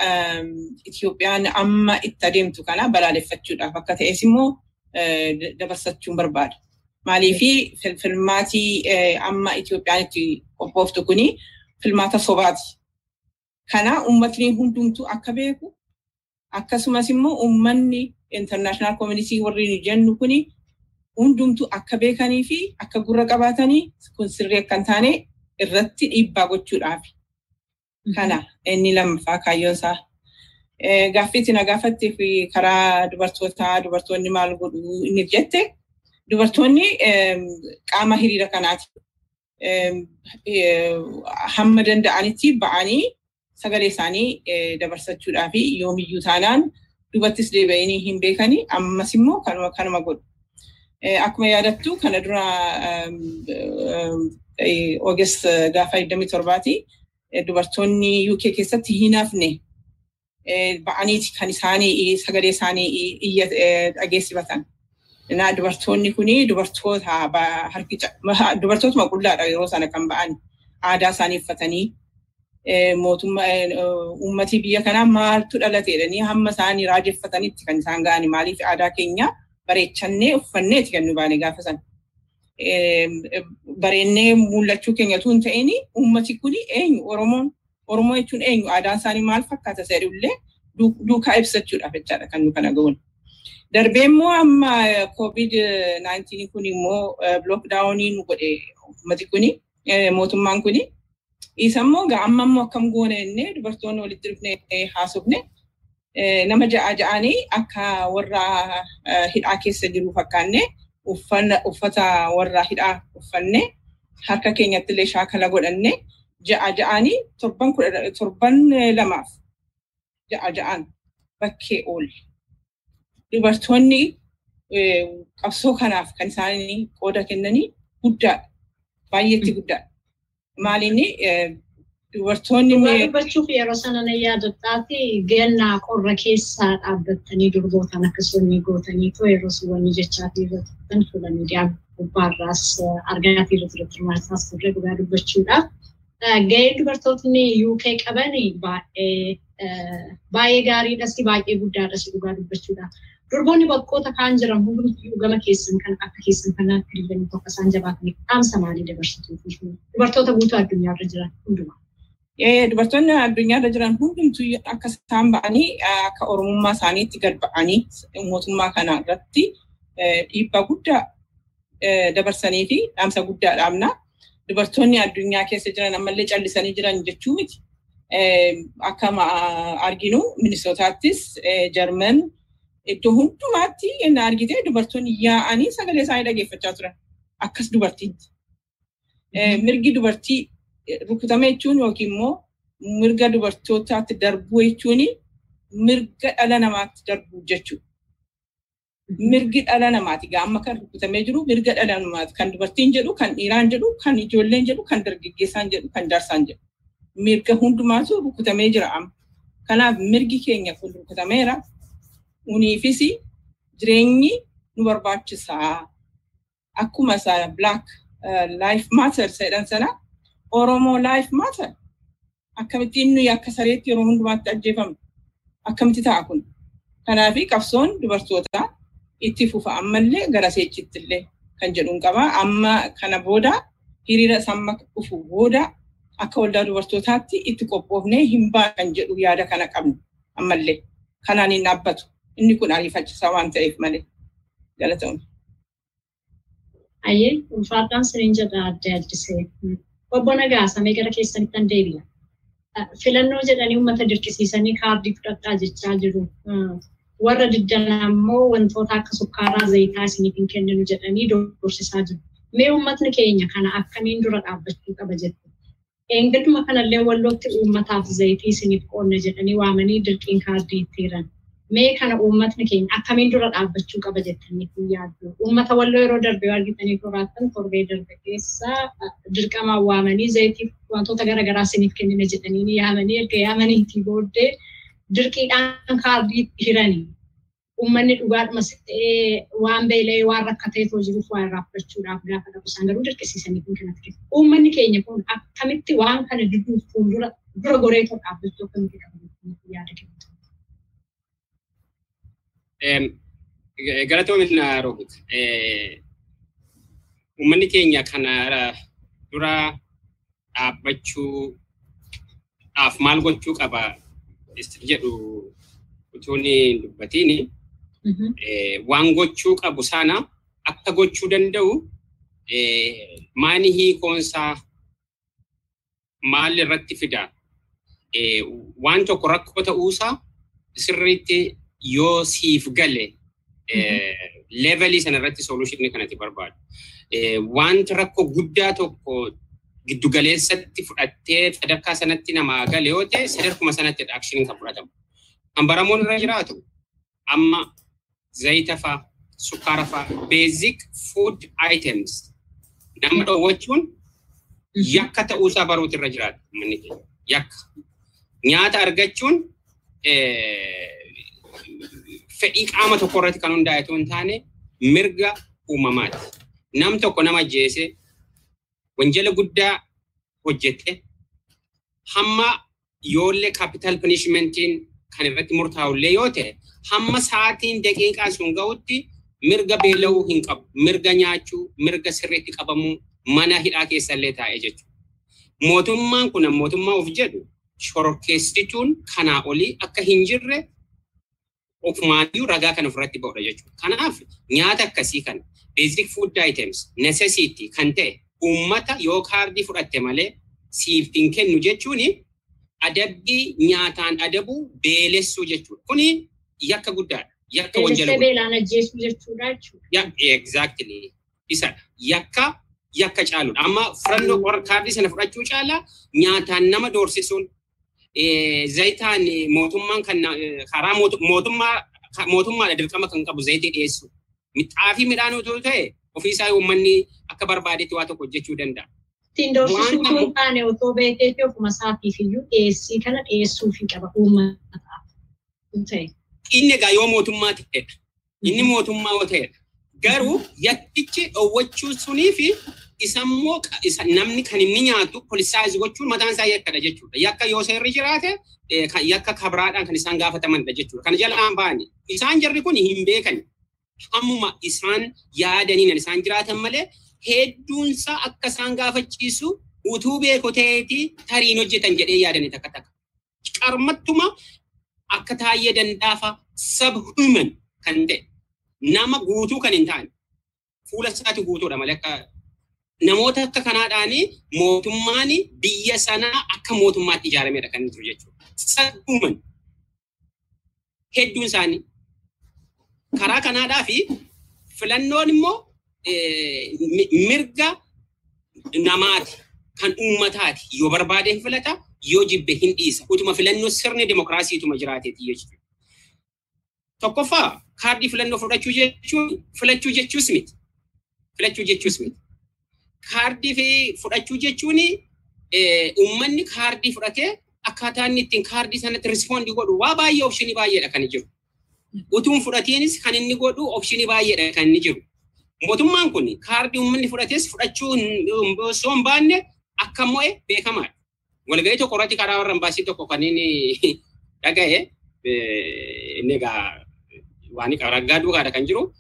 Itoophiyaan amma itti adeemtu kana balaaleffachuudhaaf akka ta'es immoo dabarsachuun barbaada. Maaliifi filmaatii amma Itoophiyaan itti qophooftu kuni filmaata sobaati. Kana uummatni hundumtuu akka beeku akkasumas immoo uummanni international community warri nu jennu kuni hundumtuu akka beekanii fi akka gurra qabaatanii kun sirrii akka hin taane irratti dhiibbaa gochuudhaaf. Kana inni lammaffaa kaayyoon isaa. Gaaffii itti na gaafattee fi karaa dubartootaa dubartoonni maal godhu inni jette dubartoonni qaama hiriira kanaati. Hamma danda'anitti ba'anii sagalee isaanii dabarsachuudhaa fi yoomiyyuu taanaan dubattis deebi'anii hin beekanii ammas immoo kanuma kanuma godhu. Akkuma yaadattu kana dura Oogest gaafa 27 dubartoonni UK keessatti hin hafne ba'aniiti kan isaanii sagalee isaanii dhageessifatan. Naa dubartoonni kuni dubartoota harki dubartootuma qullaadha yeroo sana kan ba'an aadaa isaanii uffatanii uummatii biyya kanaa maaltu dhalate jedhanii hamma isaanii raajeffatanitti kan isaan ga'ani maaliif aadaa keenya bareechannee uffanneeti kan nu baane gaafa sana. Bareennee mul'achuu keenyatu hin ta'in uummati kun eenyu Oromoon Oromoo jechuun eenyu aadaan isaanii maal fakkaata isa jedhullee duukaa ibsachuudhaaf jechaadha kan nu kana ga'uun. Darbee immoo amma COVID-19 kun immoo lookdaawunii nu godhe uummati kun mootummaan kuni. Isa immoo amma immoo akkam goone jennee dubartoonni walitti dhufnee haasofne nama ja'a ja'anii akka warra hidhaa keessa jiru fakkaannee uffata warra hidhaa uffanne harka keenyatti illee shaakala godhanne ja'a ja'anii torban torban lamaaf ja'a ja'an bakkee oolle. Dubartoonni qabsoo kanaaf kan isaanii qooda kennanii guddaadha. Baay'eetti guddaadha. Maaliin dubartoonni dubbachuuf yeroo sana na yaadattaati gannaa qorra keessaa dhaabbattanii durbootaan akkasuma gootanii too yeroo suwwanni jechaatii irratti kan fuula miidiyaa gubbaarraas argaatii irratti irratti hirmaataa turre dhugaa dubbachuudhaaf. Gaheen dubartootni UK qaban baay'ee gaariidhas baay'ee guddaadhas dhugaa dubbachuudhaaf. Durboonni bakkoota kaan jiran hundumtuu gama keessan kan akka keessan kanaatti hiriiranii tokko isaan jabaataniif dhaamsa maalii dabarsituu dubartoota guutuu addunyaarra jiran hundumaa. Dubartoonni addunyaarra jiran hundumtuu akka isaan ba'anii akka oromummaa isaaniitti gad ba'anii mootummaa kana irratti dhiibbaa guddaa dabarsanii fi dhaamsa guddaa dhaamna. Dubartoonni addunyaa keessa jiran ammallee callisanii jiran jechuu miti. Akkama arginu Minisootaattis Jarman iddoo hundumaatti inni argite dubartoonni yaa'anii sagalee isaanii dhageeffachaa turan. Akkas dubartiitti. Mirgi dubartii rukutame jechuun yookiin immoo mirga dubartootaatti darbuu jechuun mirga dhala namaatti darbuu jechuudha. Mirgi dhala namaati. Amma kan rukutamee jiru mirga dhala namaati. Kan dubartiin jedhu, kan dhiiraan jedhu, kan ijoolleen jedhu, kan dargaggeessaan jedhu, kan jaarsaan jedhu. Mirga hundumaatu rukutamee jira amma. Kanaaf mirgi keenya kun rukutameera. Uniifis jireenyi nu barbaachisaa. Akkuma isaa black life matter jedhan sana Oromoo life matter akkamittiin nuyi akka sareetti yeroo hundumaatti ajjeefamnu akkamitti ta'a kun. Kanaafi qabsoon dubartootaa itti fufa ammallee gara seechitti illee kan jedhuun qaba. Amma kana booda hiriira samma dhufu booda akka waldaa dubartootaatti itti qophoofnee hin baa kan jedhu yaada kana qabnu ammallee kanaan hin dhaabbatu. Inni kun ariifachiisaa waan ta'eef malee galatoomne. Ayyee ulfaadhaan siniin jedha adda addisee. Obbo Nagaasamee gara keessanitti an deebi'a. Filannoo jedhanii uummata dirqisiisanii kaardii fudhadhaa jechaa jiru. Warra diddan ammoo wantoota akka sukkaaraa zayitaa isiniif hin kenninu jedhanii doorsisaa jiru. Mee uummatni keenya kana akkamiin dura dhaabbachuu qaba jettu? Eeggatuma kanallee wallootti uummataaf zayitii isiniif qoonna jedhanii waamanii dirqiin kaardii itti hiran. Mee kana uummatni keenya akkamiin dura dhaabbachuu qaba jettanii kun yaaddu? Uummata walloo yeroo darbe argitanii qoraattan torbee darbe keessa dirqamaan waamanii zayitii wantoota garaagaraa isiniif kennina jedhanii ni yaamanii erga yaamaniitii booddee dirqiidhaan kaardii hiranii. Uummanni dhugaadhuma ta'ee waan beela'ee waan rakkateetoo jiruuf waan raabbachuudhaaf gaafa qabu isaan garuu dirqisiisanii kun kanatti kennu. Uummanni keenya kun akkamitti waan kana dudduuf fuuldura dura goreetoo dhaabbachuu akkamitti qaba yaada kennu. Galatoomin Roobit. Uummanni keenya kana dura dhaabbachuudhaaf maal gochuu qaba jedhu utuu ni dubbatiin waan gochuu qabu sana akka gochuu danda'u. Maani hiikoonsaa maal irratti fida. Waan tokko rakkoo ta'uusaa sirriitti yoo siif gale levelii sana irratti soluushinii kanatti barbaadu. Wanti rakkoo guddaa tokko giddugaleessatti fudhattee sadarkaa sanatti namaa gale yoo ta'e sadarkuma sanatti akshiniin kan fudhatamu. Kan baramuun irra jiraatu amma zayita faa, sukkaara faa, basic food items nama dhoowwachuun yakka ta'uusaa baruutu irra jiraata manni keenya. Yakka. Nyaata argachuun fedhii qaama tokko irratti kan hundaa'e hin taane mirga uumamaati. Nam tokko nama ajjeese wanjala guddaa hojjete hamma yoollee capital punishmentiin kan irratti murtaa'ullee yoo ta'e hamma sa'aatiin daqiiqaa sun ga'utti mirga beela'uu hin qabu. Mirga nyaachuu, mirga sirriitti qabamuu mana hidhaa keessallee taa'ee jechuudha. Mootummaan kun mootummaa of jedhu shororkeessituun kanaa olii akka hin jirre ofumaayyuu ragaa kan ofirratti ba'udha jechuudha. Kanaaf nyaata akkasii kana basic food items necessity kan ta'e uummata yoo kaardii fudhatte malee siif hin kennu jechuun adabbii nyaataan adabuu beelessuu jechuudha. Kuni yakka guddaadha. Yakka wanjala beelaan ajjeesuu jechuudha jechuudha. Exactly. Isadha. Yakka yakka caaludha. Amma filannoo kaardii sana fudhachuu caalaa nyaataan nama doorsisuun zayitaan mootummaan kan karaa mootummaa mootummaadha dirqama kan qabu zayitii dhiyeessu. Xaafii midhaan otoo ta'e ofiisaa uummanni akka barbaadetti waa tokko hojjechuu danda'a. Ittiin doorsisuu hin taane otoo beekeetii ofuma isaatiif iyyuu dhiyeessii kana dhiyeessuu fi qaba uummataaf. Inni egaa yoo mootummaa ta'edha. Inni mootummaa yoo ta'edha. Garuu yakkichi dhoowwachuu sunii fi isammoo namni kan inni nyaatu polisaayiz gochuun mataan isaa yakkadha jechuudha. Yakka yoo seerri jiraate yakka kabiraadhaan kan isaan gaafatamanidha jechuudha. Kana jalaan ba'ani. Isaan jarri kun hin beekani. Hammuma isaan yaadaniin isaan jiraatan malee hedduunsa akka isaan gaafachiisu utuu beeku ta'eeti tariin hojjetan jedhee yaadani takka takka. Qarmattuma akka taayee dandaafa subhuman kan ta'e nama guutuu kan hin taane fuula isaati guutuudha malee akka namoota akka kanaadhaani mootummaan biyya sanaa akka mootummaatti ijaaramedha kan jiru jechuudha. Subhuman hedduun isaanii karaa kanaadhaa fi filannoon immoo mirga namaati kan uummataati yoo barbaade hin filata yoo jibbe hin dhiisa utuma filannoo sirni dimokiraasiituma jiraateeti jechuudha. Tokkoffaa kaardii filannoo fudhachuu jechuun filachuu jechuus miti. Filachuu jechuus miti. Kaardii fi fudhachuu jechuun uummanni kaardii fudhatee akkaataa inni ittiin kaardii sanatti rispoondii godhu waa baay'ee opshinii baay'eedha kan jiru. Utuun fudhatiinis kan inni godhu opshinii baay'eedha kan inni jiru. Mootummaan kun kaardii uummanni fudhates fudhachuu osoo hin baanne akka mo'e beekamaadha. Walgahii tokko irratti karaa warra ambaasii tokko kan inni dhaga'e inni egaa waan raggaa duugaadha kan jiru.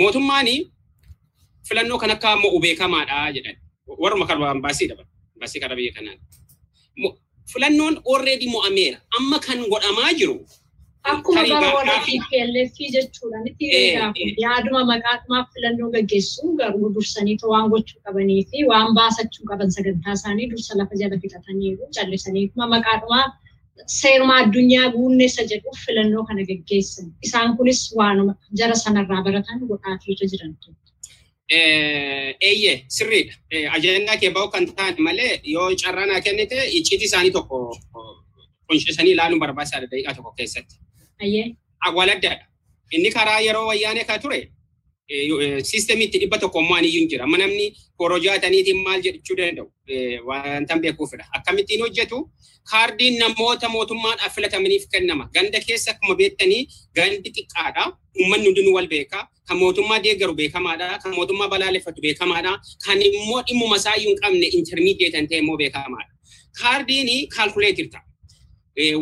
Mootummaan filannoo kan akka mo'u beekamaadha jedhan. Warruma kan ambaasii dabala. Ambaasii karaa biyya kanaa. Filannoon already mo'ameera. Amma kan godhamaa jiru Akkuma warra TPLF jechuudha. Miti yaaduma maqaadhumaaf filannoo gaggeessu garuu dursanii waan gochuu qabanii fi waan baasachuu qaban sagantaa isaanii dursa lafa jala fixataniiru callisanii maqaadhumaa seeruma addunyaa guunneessa jedhuuf filannoo kana gaggeessan. Isaan kunis waanuma jara sanarraa baratan godhaafiitu jiran. Eeyyee sirriidha. Ajandaa kee ba'uu kan ta'an malee yoo carraa kennite icciitii isaanii tokko kunshisanii ilaaluun barbaachisaadha daqiiqaa tokko keessatti. Waladdaadha. Inni karaa yeroo wayyaanee ka ture siistemiitti dhibba tokko immoo aniyyuu jira. Amma namni korojaataniitiin maal jechuu danda'u wantan beekuufidha. Akkamittiin hojjetu kaardiin namoota mootummaadhaaf filatamaniif kennama. Ganda keessa akkuma beektanii gandi xiqqaadha. Uummanni hundinuu wal beeka. Kan mootummaa deeggaru beekamaadha. Kan mootummaa balaaleffatu beekamaadha. Kan immoo dhimmuma isaayyuu hin qabne intermiidiyeetan ta'e immoo beekamaadha. Kaardiin kaalkuleetir ta'a.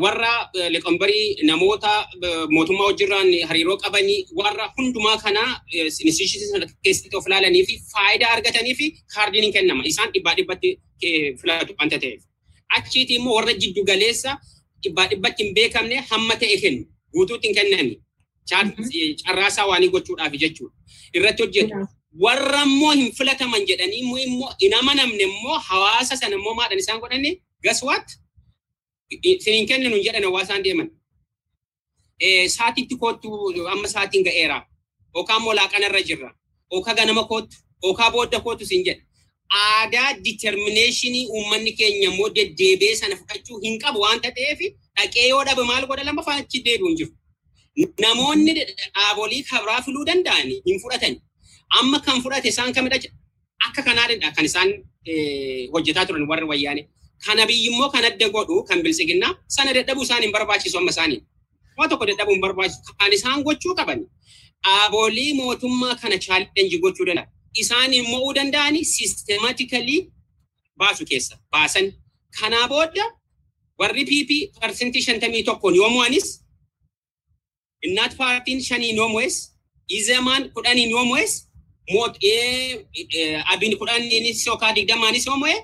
warra liqambarii namoota mootummaa wajjirraan hariiroo qabanii warra hundumaa kana instituushii keessatti of ilaalanii fi faayidaa argatanii fi kaardiin kennama. Isaan dhibbaa dhibbatti filatu wanta ta'eef. Achiiti immoo warra jiddu galeessa dhibbaa dhibbatti hin beekamne hamma ta'e kennu. Guutuutti hin kennani. Carraasaa waanii gochuudhaaf jechuudha. Irratti hojjetu. Warra immoo hin filataman jedhanii immoo hin amanamne immoo hawaasa sana immoo maadhaan isaan godhanne gaswaatti sinin kenninu jedhan hawaasaan deeman. Saatiitti koottu amma saatiin ga'eera. Okaa immoo laaqanarra jirra. Okaa ganama koottu. Okaa booda koottu sin jedha. Aadaa determineeshinii uummanni keenya immoo deddeebi'ee sana fudhachuu hin qabu waanta ta'eef dhaqee yoo dhabe maal godha lama faachi deebi'u hin jiru. Namoonni dhaabolii kabraa filuu danda'an hin fudhatani. Amma kan fudhate isaan kamidha akka kanaadha kan isaan hojjetaa turan warri wayyaane. Kana biyyimmoo kan adda godhu kan bilisiginnaa sana dadhabuu isaan hin barbaachisu amma isaanii. Waa tokko dadhabuu hin barbaachisu. Kan isaan gochuu qaban dhaabolii mootummaa kana chaalenjii gochuu danda'a. Isaan mo'uu danda'ani sistemaatikali baasu keessa baasan. Kanaa booda warri PP parsentii shantamii tokkoon yoo mo'anis እናት ፓርቲን ሸኒ ኖም ወይስ ኢዘማን ኩዳኒ ኖም ወይስ ሞት አቢን ኩዳኒ ሶካ ዲግደማኒ ሶም ወይ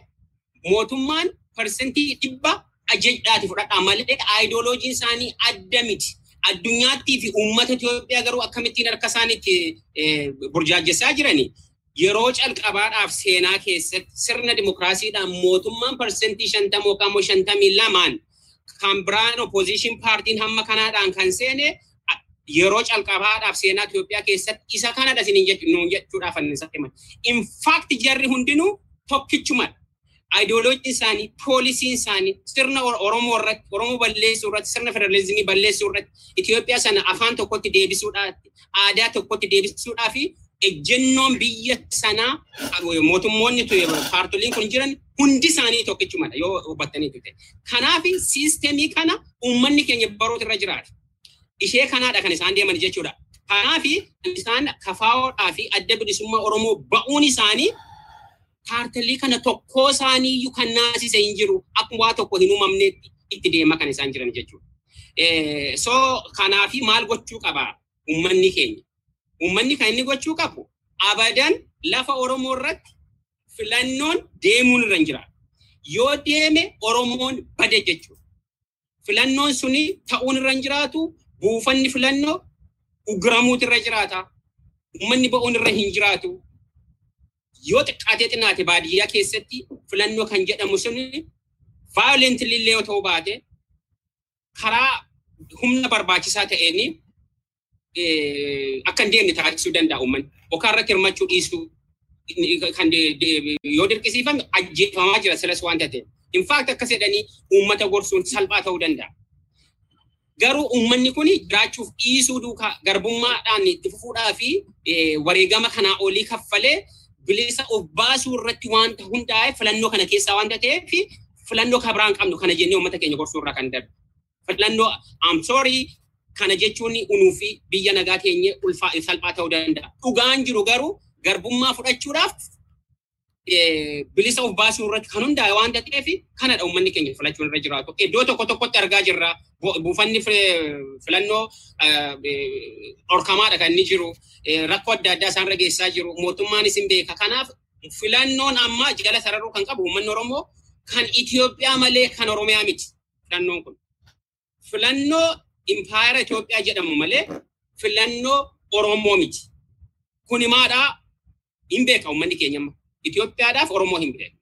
ሞቱማን ፐርሰንቲ ዲባ አጀዳት ፍዳዳ ማለት አይዲዮሎጂን ሳኒ አደሚት አዱኛቲ ፊ ኡመተ ኢትዮጵያ ገሩ አከምቲን አርከሳኒት ቡርጃጀሳ ጅረኒ yeroo calqabaadhaaf seenaa keessatti sirna dimookiraasiidhaan mootummaan parsentii shantama yookaan immoo shantamii lamaan kan biraan oppoziishin paartiin hamma kanaadhaan kan seene yeroo calqabaadhaaf seenaa Itoophiyaa keessatti isa kanadha isiniin jechuudhaaf annisatti himan. In fact jarri hundinuu tokkichumadha. Ayidooloojiin isaanii, poolisiin isaanii, sirna Oromoo irratti, Oromoo balleessuu irratti, sirna federalizimii balleessuu irratti, Itoophiyaa sana afaan tokkotti deebisuudhaaf, aadaa tokkotti deebisuudhaaf ejjennoon biyya sanaa mootummoonni paartoliin kun jiran hundi isaanii tokkichumadha yoo hubattanii ta'e. Kanaaf siistemii kana uummanni keenya baroota irra jiraata. Ishee kanaadha kan isaan deeman jechuudha. Kanaaf isaan kafaawoodhaa fi adda bilisummaa Oromoo ba'uun isaanii paartilii kana tokkoo isaanii kan naasise hin jiru akkuma waa tokko hin uumamneetti itti deema kan isaan jiran jechuudha. So kanaaf maal gochuu qaba uummanni keenya? Uummanni kan inni gochuu qabu abadan lafa Oromoo irratti filannoon deemuun irra hin jiraatu. Yoo deeme Oromoon bade jechuudha. Filannoon suni ta'uun irra hin jiraatu buufanni filannoo uguramuutu irra jiraata. Uummanni ba'uun irra hin jiraatu. Yoo xiqqaatee xinnaate baadiyyaa keessatti filannoo kan jedhamu suni vaayolentili illee yoo ta'uu baate karaa humna barbaachisaa ta'een akka hin deemne taasisuu danda'a uummanni. Okaa irratti hirmachuu dhiisuu kan yoo dirqisiifame ajjeefamaa jira silas waan ta'eef. In fact akkas jedhanii uummata gorsuun salphaa ta'uu danda'a. Garuu uummanni kun jiraachuuf dhiisuu duukaa garbummaadhaan itti fufuudhaa fi wareegama kanaa olii kaffalee bilisa of baasuu irratti wanta hundaa'e filannoo kana keessaa wanta ta'eef filannoo kan biraan qabnu kana jennee uummata keenya gorsuu irraa kan darbe. Filannoo I'm sorry kana jechuun unuu fi biyya nagaa teenye ulfaa salphaa ta'uu danda'a. Dhugaan jiru garuu garbummaa fudhachuudhaaf bilisa of baasuu irratti kan hundaa'e waan ta'eef kanadha uummanni keenya filachuun irra jiraatu. Iddoo tokko tokkotti argaa jirra. Buufanni filannoo dhorkamaadha kan inni jiru. Rakkoo adda addaa isaan geessaa jiru. Mootummaanis hin beeka. Kanaaf filannoon amma jala sararuu kan qabu uummanni Oromoo kan Itoophiyaa malee kan Oromiyaa miti. Filannoon kun. Filannoo impaayera Itoophiyaa jedhamu malee filannoo Oromoo miti. Kuni maadhaa hin beeka uummanni keenya amma. Itoophiyaadhaaf Oromoo hin beeku.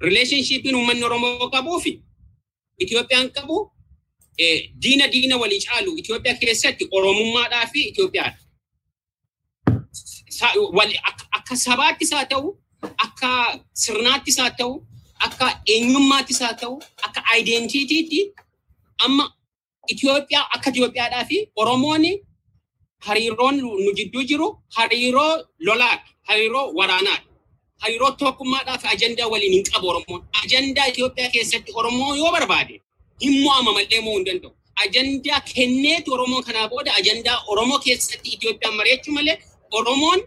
Rileeshnshiipiin uummanni Oromoo qabuu fi Itoophiyaan qabu diina diina walii caalu Itoophiyaa keessatti Oromummaadhaa fi Itoophiyaadha. Akka sabaattis haa ta'u, akka sirnaattis haa ta'u, akka eenyummaattis haa ta'u, akka aayidentiitiitti amma Itoophiyaa akka Itoophiyaadhaa fi Oromoon hariiroon nu jidduu jiru hariiroo lolaadha, hariiroo waraanaadha. Hariiroo tokkummaadhaaf ajandaa waliin hin qabu Oromoon. Ajandaa Itoophiyaa keessatti Oromoo yoo barbaade hin mo'ama malee mo'uu hin danda'u. Ajandaa kenneetu Oromoo kanaa booda ajandaa Oromoo keessatti Itoophiyaan mari'achuu malee Oromoon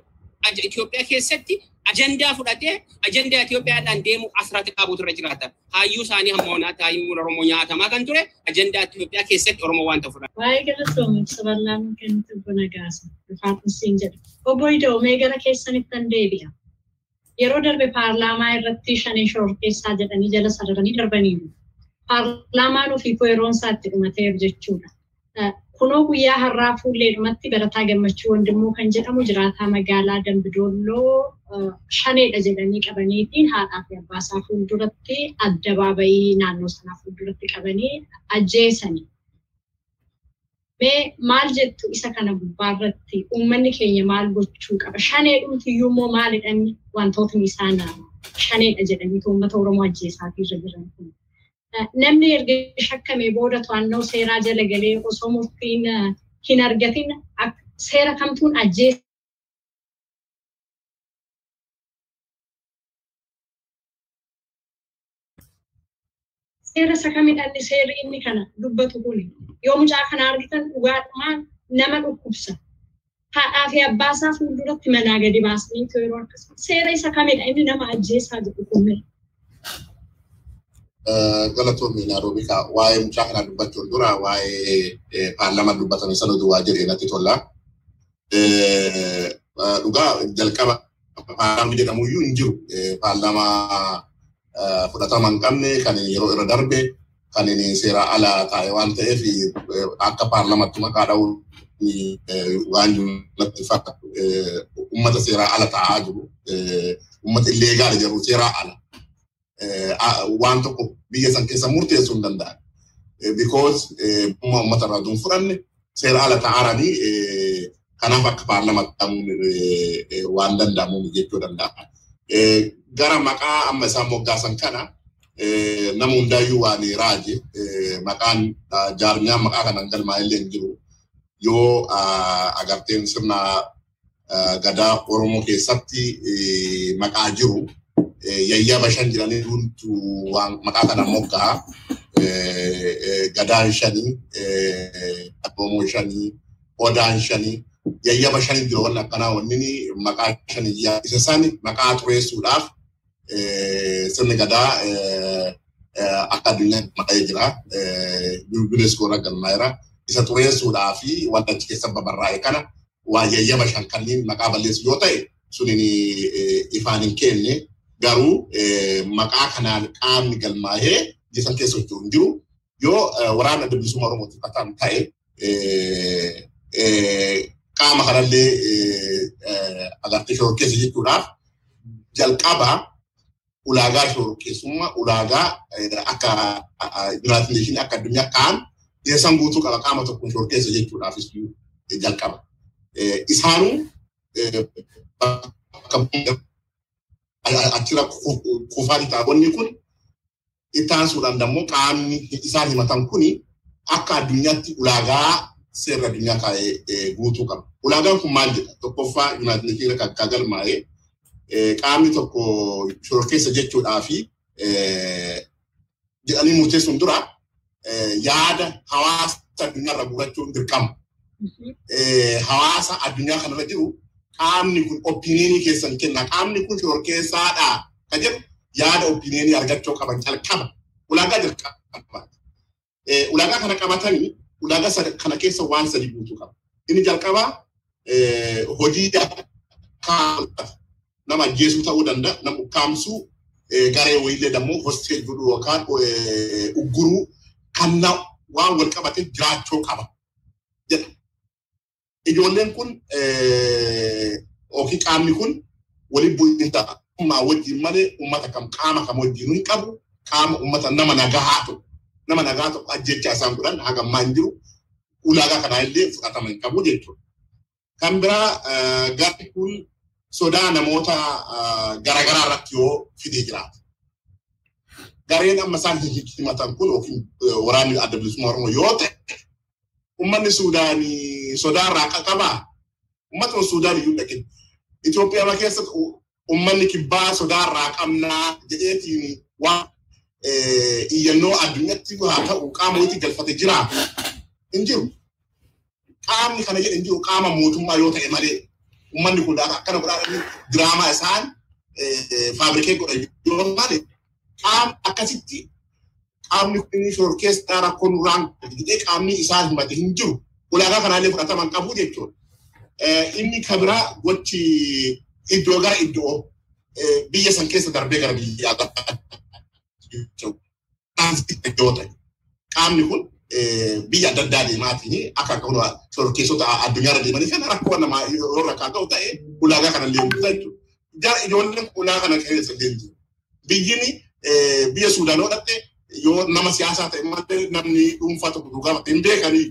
Itoophiyaa keessatti ajandaa fudhatee ajandaa Itoophiyaadhaan deemu asirratti qabuutu irra jiraata. Hayyuu isaanii hamma honaatti hayyuu Oromoo nyaatamaa kan ture ajandaa Itoophiyaa keessatti Oromoo waan ta'u fudhata. Waa'ee galatoomi saballaan kennitu buna gaasa. Rifaatin siin jedha. Obbo Idoo mee gara keessanitti an deebi'a. Yeroo darbe paarlaamaa irratti shanii shoror keessaa jedhanii jala sararanii darbaniiru. Paarlaamaan ofii koo yeroon isaatti dhumateeru jechuudha. Kunoo guyyaa har'aa fuulleedhumatti barataa gammachuu wandimmoo kan jedhamu jiraataa magaalaa Dambidoolloo shaneedha jedhanii qabaniitiin haadhaa fi abbaasaa fuulduratti addabaabayii naannoo sanaa fuulduratti qabanii ajjeesanii. Mee maal jettu isa kana gubbaarratti uummanni keenya maal gochuu qaba? Shanee dhumtiyyuu immoo maalidhaan wantootni isaan shaneedha jedhanii uummata Oromoo ajjeesaa irra jiran kun. Namni erga shakkamee booda to'annoo seeraa jala galee osoo murtiin hin argatin seera kamtuun ajjeesa. Seera isa kamidhaan seerri inni kana dubbatu kuni yoo mucaa kana argitan dhugaadhumaan nama dhukkubsa. Haadhaa fi abbaa isaa fuulduratti manaa gadi baasanii yeroo akkasuma seera isa kamidha inni nama ajjeesaa jedhu kunne. Galatoomii Naaroobii kaa waa'ee mucaa kanaa dubbachuun dura waa'ee paarlaamaa dubbatame sana duwwaa jedhee natti tola. Dhugaa jalqaba paarlaamni jedhamuyyuu hin jiru. Paarlaamaa fudhatama hin qabne kan yeroo irra darbe kan seera ala taa'e waan ta'eef akka paarlaamaatti maqaa dha'uun waan natti fakkaatu uummata seeraa ala taa'aa jiru uummata illeegaala jedhamu seeraa ala waan tokko biyya san keessa murteessuu hin danda'an because uummata irraa duun fudhanne seera ala taa'anii kanaaf akka paarlaamaatti waan danda'amu jechuu danda'a. Gara maqaa amma isaan moggaasan kana nama hundaayyuu waan raaje maqaan jaarmiyaan maqaa kanaan galmaa'ee illee hin jiru. Yoo agarteen sirna gadaa Oromoo keessatti maqaa jiru. Yayyaba shan jedhanii hunduu waan maqaa kana moggaa gadaan shanii Oromoo shanii Odaan shanii yayyaba shanii jiru waan akkanaa wanni maqaa shanii isa sani maqaa xureessuudhaaf sirni gadaa akka addunyaa maqa'ee jira. UNESCO irra galmaa'eera. Isa xureessuudhaa fi wanta achi keessa babarraa'e kana waa yayyaba shan kanneen maqaa balleessu yoo ta'e suniin ifaan hin kenne garuu maqaa kanaan qaamni galmaa'ee jisan keessa hojjetu hin jiru. Yoo waraana adda bilisummaa Oromootti uffataan ta'e qaama kanallee agartee shororkeessa jechuudhaaf jalqaba ulaagaa shororkeessummaa ulaagaa akka Yuunaayitid Neeshinii akka addunyaa kaan dhiyeessan guutuu qaba qaama tokkoon shororkeessa jechuudhaafis jalqaba. Isaanuu achirra kufaa kitaabonni kun ittaansuudhaan immoo qaamni isaan himatan kuni akka addunyaatti ulaagaa seerri addunyaa kaa'ee guutuu qaba. Ulaagaan kun maal jedha? Tokkoffaa Yuunaayitid Neeshinii kan galmaa'ee qaamni tokko shororkeessa jechuudhaa fi jedhanii murteessuun dura yaada hawaasa addunyaarra guurachuun dirqama. Hawaasa addunyaa kanarra jiru qaamni kun opiniinii keessan kenna. Qaamni kun shororkeessaadha kan jedhu yaada opiniinii argachuu qaban jalqaba. Ulaagaa jalqaba. Ulaagaa kana qabatanii ulaagaa kana keessa waan sadi guutuu qaba. Inni jalqabaa hojii nama ajjeesuu ta'uu danda'a, nama ukkaamsuu garee wayiillee dammoo hostee godhuu yookaan ugguruu kan waan wal qabate jiraachuu qaba jedha. Ijoolleen kun yookiin qaamni kun waliin bu'iinsa ummaa wajjin malee uummata kam qaama kam wajjin hin qabu qaama uummata nama nagahaa ta'u nama nagaa ta'u ajjechaa isaan godhan hagammaa hin jiru ulaagaa kanaa illee fudhatama hin qabu jechuudha. Kan biraa garri kun sodaa namoota garaagaraa irratti yoo fidee jiraata. Gareen amma isaan himatan kun yookiin waraanni adda bilisummaa Oromoo yoo ta'e uummanni Suudaanii sodaa irraa qabaa. Uummatni Suudaan iyyuu dhaqin. Itoophiyaa keessatti uummanni kibbaa sodaa irraa qabnaa jedheetiin waan iyyannoo addunyaatti haa ta'u qaama walitti galfate jira. Hin jiru. Qaamni kana jedhe hin jiru qaama mootummaa yoo ta'e malee uummanni kun akkana godhaa diraamaa isaan faabrikee godhan yoo malee qaamni akkasitti qaamni kun shororkeessaa rakkoo nurraan jedhee qaamni isaan himate hin jiru. Ulaagaa kanaallee fudhataman qabu jechuudha. Inni kabiraa gochi iddoo gara iddoo biyya san keessa darbee gara biyyaa yoo ta'e qaamni kun biyya adda addaa deemaatiin akka akka shororkeessota addunyaarra deemanii kan rakkoo namaa yoo rakkaa ta'u ta'e ulaagaa kana illee hojjetaa jechuudha. Jara ijoolleen ulaagaa kana keessa deemtu. Biyyini biyya Suudaan yoo dhatte yoo nama siyaasaa ta'e malee namni dhuunfaa tokko dhugaa hin beekanii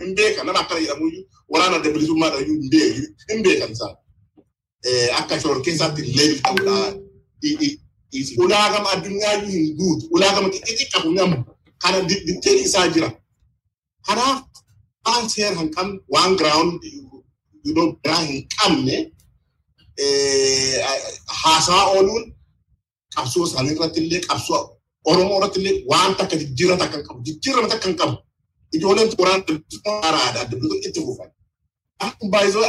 hin beekan nama akkana jedhamu waraana adda bilisummaa iyyuu hin beekan hin beekan isaan. Akka shororkeessaatti illee ta'udha. Ulaagama addunyaa hin guutu. Ulaagama xixiqqaa qabu nama kana ditteen isaa jira. Kanaaf waan seera hin qabne waan giraawundi biraa hin qabne haasawaa ooluun qabsoo isaanii irratti illee qabsoo Oromoo irratti illee waan takka jijjiirama takka hin qabu. Jijjiirama takka hin qabu. Ijoolleen waraana haaraadha adda bilisummaa itti fufan. Akkuma baay'isoo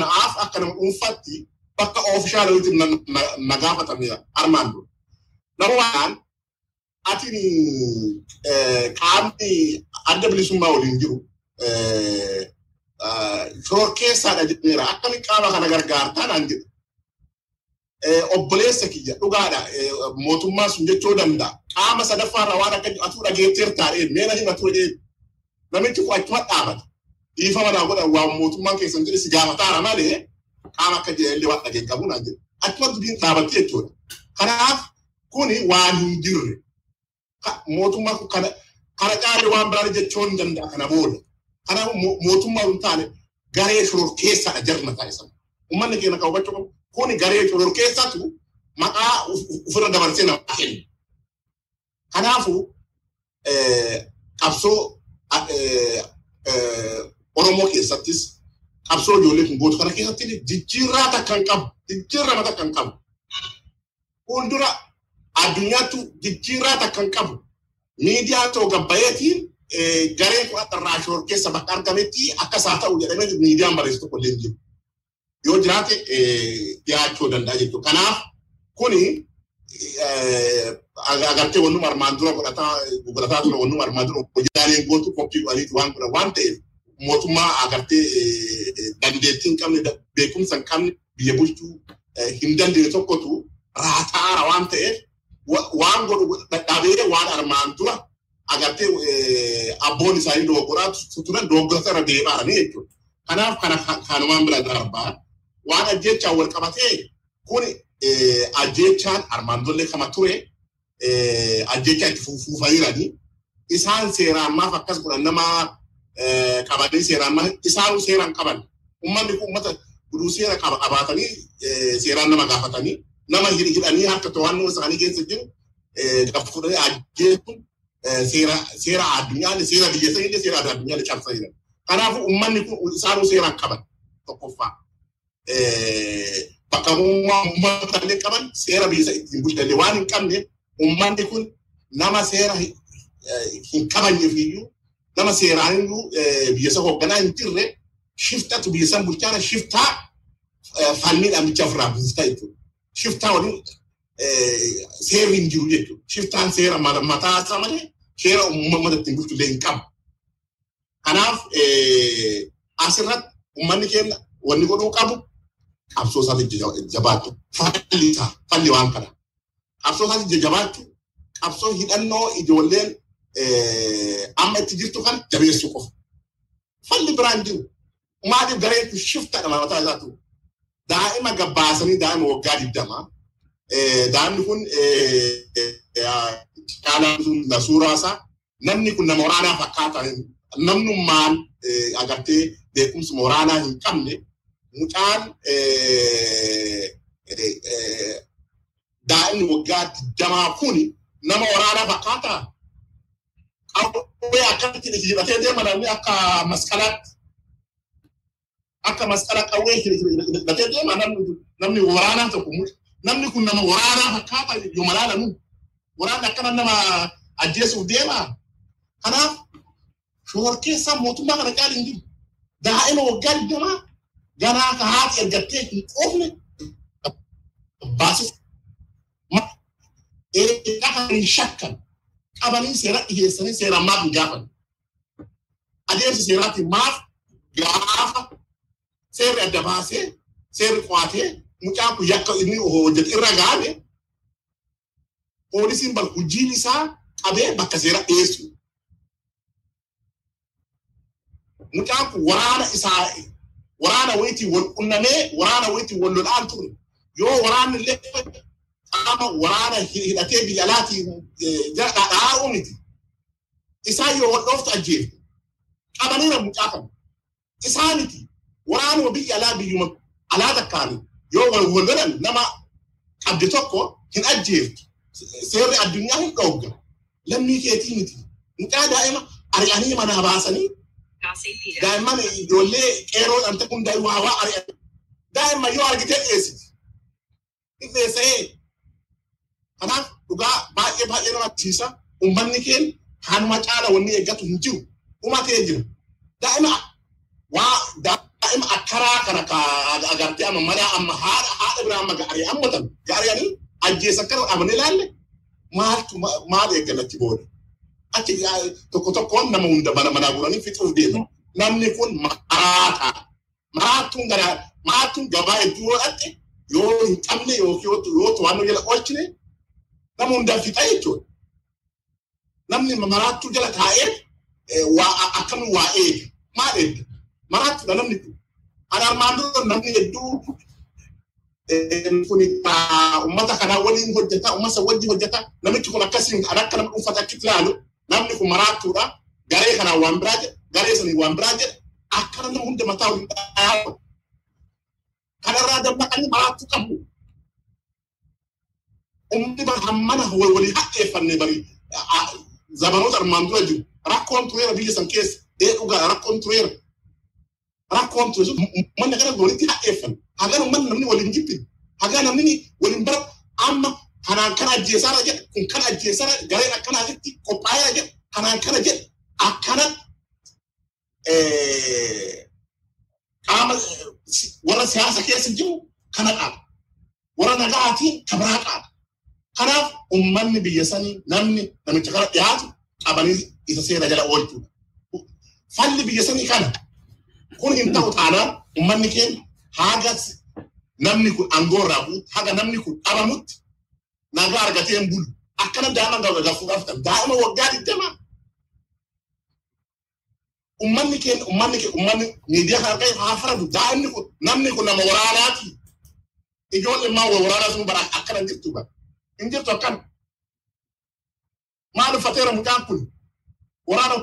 na'aaf akka nama dhuunfaatti bakka oofishaalaatti na gaafatamedha armaan dura. Nama waan atiin qaamni adda bilisummaa waliin jiru shororkeessaadha jedheera akkamiin qaama kana gargaartaa naan jedhe. Obboleessa kiyya dhugaadha mootummaa sun jechuu danda'a. Qaama sadaffaarra waan akka atuu dhageetteertaadhee meena himatu jedhee namichi kun achuma dhaabata. Dhiifama naa godhan waan mootummaan keessan jedhe si gaafataara malee qaama akka jedhee waan dhageen qabu naan jedhe. Achuma dubbiin dhaabatti jechuudha. Kanaaf kuni waan hin jirre. Mootummaan kun kana kana caalee waan biraa jechuu hin danda'a kana booda. Kanaaf mootummaa hin taane garee shororkeessaadha jarna taasisan. Uummanni keenya kan hubachuu qabu kuni garee shororkeessaatu maqaa ofirra dabarsee namaa kenna. Kanaafuu qabsoo Oromoo keessattis qabsoo ijoollee kun gootu kana keessatti jijjiirraa takka hin qabu. Jijjiirrama takka hin qabu. Fuuldura addunyaattu jijjiirraa takka hin qabu. Miidiyaa ta'u gabbayeetiin gareen kun akka irraa shororkeessa bakka argametti akka isaa ta'u jedhamee miidiyaan barreessu tokko illee jiru. Yoo jiraate dhiyaachuu danda'a jechuudha. Kanaaf kuni agartee wannuma armaan dura godhataa ture wannuma armaan dura hojjaaleen gootu koppii godhaniiti waan godhan waan ta'eef mootummaa agartee dandeettii hin qabne beekumsa hin qabne biyya bulchuu hin dandeenye tokkotu raataara waan ta'eef waan godhu dadhabee waan armaan dura agartee abboon isaanii dogoggoraa turan dogoggorsa irra deemaaranii jechuudha. Kanaaf kana kanumaan bira darbaa waan ajjechaan wal qabatee kun ajjechaan armaan durallee kama ture ajjechaa itti fuufaniiranii isaan seeraan maaf akkas godhan nama qabanii seeraan maaf isaan seeraan qaban uummanni kun uummata guduu seera qabaatanii seeraan nama gaafatanii nama hidhanii harka to'annoo isaanii keessa jiru gaafutanii ajjeesuun seera seera addunyaan seera biyya sanillee seera addunyaan cabsaa jiran. Kanaafuu uummanni kun isaanuu seeraan qaban tokkoffaa. Bakka uummata illee qaban seera biyya ittiin bulchanne waan hin qabne uummanni kun nama seera hin qabanyee iyyuu nama seeraan biyya isa hoogganaa hin jirre shiftatu biyya san bulchaana shiftaa falmii dhaabichaa ofirraa buustaa jechuudha. Shiftaa waliin seerri hin jiru jechuudha. Shiftaan seera mataa isaa malee seera uummata ittiin bulchu illee hin qabu. Kanaaf asirratti uummanni keenya wanni godhuu qabu qabsoo isaatti jabaachuu falli isaa falli waan kana. Qabsoo isaatti jabaachuu qabsoo hidhannoo ijoolleen amma itti jirtu kan jabeessuu qofa. Falli biraan jiru maaliif gareen kun shiftadha mataa isaatu. Daa'ima gabbaasanii daa'ima waggaa digdamaa daa'imni kun caalaan sun na suuraa isaa namni kun nama waraanaa fakkaata namnummaan agartee beekumsa waraanaa hin qabne mucaan daa'imni waggaa digdamaa kun nama waraanaa fakkaata qawwee akkamitti hidhatee deema namni akka masqalaatti akka masqala qawwee hidhatee deema namni waraanaa tokko namni kun nama waraanaa fakkaata yoo malaalamu waraanni akkana nama ajjeesuuf deema kanaaf shoor keessaa mootummaa kana caala hin jiru daa'ima waggaa digdamaa ganaa ka haati ergattee hin qoofne baasif eegaa hin shakkan qabanii seera dhiyeessanii seera maaf hin gaafan adeemsa seeraatiin maaf gaafa seerri adda baasee seerri qo'atee mucaan kun yakka inni hojjete irra gaane poolisiin bal hojiin isaa qabee bakka seera dhiyeessu. Mucaan kun waraana isaa waraana wayitii wal qunnamee waraana wayitii wal lolaan ture. Yoo waraanni illee waraana hidhatee. Isaan yoo wal dhooftu ajjeeftu. Qabaniira mucaa kana. Isaa miti. Waraanuma biyya alaa biyyuma alaa takkaani. Yoo wal wal lolan nama qabde tokko hin ajjeeftu. Seerri addunyaa hin dhoogga. Lammii keetii miti. Mucaa daa'ima ari'anii manaa baasanii daa'imman ijoollee qeeroo dhante kun daa'ima waa ari'an. Daa'imman yoo argitee dhiyeessiti. Dhiyeessee kanaaf dhugaa baay'ee baay'ee nama tiisa uummanni keenya kanuma caala wanni eeggatu hin jiru. Dhumatee jira daa'ima waa daa'ima akkaraa kana agartee amma mana amma haadha haadha biraa amma gaarii hammatan gaari'anii ajjeesan kana dhabanii ilaalle. Maaltu maal eeggalachi booda achi tokko tokkoon nama hunda mana manaa guranii fixuuf deema namni kun maraataa maraattuun gara maraattuun gabaa hedduu yoo dhatte yoo hin qabne yookiin yoo to'annoo jala oolchine nama hundaa fixa jechuudha. Namni maraattuu jala taa'ee akkamiin waa eega. Maal eega? Maraattuudha namni kun. Ana armaan dura namni hedduu kun uummata kanaa waliin hojjeta, uummata wajjin hojjeta. Namichi kun akkasiin kan akka nama dhuunfata akkitti ilaalu namni kun maraattuudha. Garee kanaan waan biraa jedha, garee sanii waan biraa jedha. Akkana nama hunda mataa waliin dhaabatu. Kanarraa dammaqanii maraattuu qabu. umri bara hammana walii hadheeffanne bari zamanoota armaan dura jiru rakkoon tureera biyya san keessa ee dhugaa rakkoon tureera rakkoon ture manna kana walitti hadheeffanne hagaa ummanni namni waliin jibbi hagaa namni waliin bara amma kanaan kana ajjeesaara jedha kun kana ajjeesaara gareen akkanaatitti qophaa'eera jedha kanaan kana jedha akkana qaama warra siyaasa keessa jiru kana qaaba warra nagaatiin kabiraa qaaba Seera jala oolchuudha. Falli biyya sanii kana kun hin ta'u taanaan uummanni keenya haga namni kun aangoo irraa buutu haga namni kun dhabamutti nagaa argatee hin bulu. Akkana daa'ima gaggafuudhaaf ta'u daa'ima waggaa digdamaa. Uummanni keenya uummanni keenya uummanni miidiyaa kana argaa haa faradu daa'imni kun namni kun nama waraanaati. Ijoolleen maa waraanaa sun bara akkana jirtu bara. In jirtu akkana. Maal uffateera mucaan kun? Waraana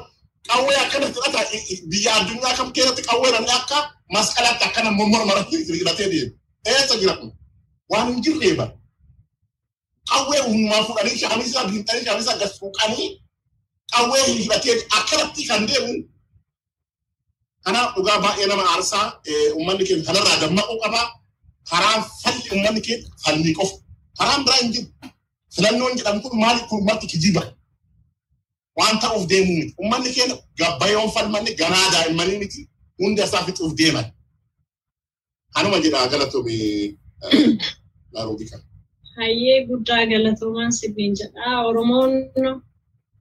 qawwee akkana hidhata biyya addunyaa kam keessatti qawwee namni akka masqalaatti akkana mormaratti hidhatee deema. Eessa jira kun? Waan hin jirree bara. Qawwee uumamaa fuudhanii shaamisaa biintanii shaamisaa gas fuuqanii qawwee hidhatee akkanatti kan deemu. Kanaaf dhugaa baay'ee nama aarsaa uummanni keenya kanarraa dammaquu qabaa. Karaan falli uummanni keenya falmii qofa. Karaan biraa hin jiru. Filannoon jedhamu kun maali kun marti kijiba. waan ta'uuf deemuu miti. Uummanni keenya gabbayoon falmanni ganaa daa'immanii miti hunda isaa fixuuf deeman. Kanuma jedha galatoomii Naarobii kana. Hayyee guddaa galatoomaan sibiin jedha. Oromoon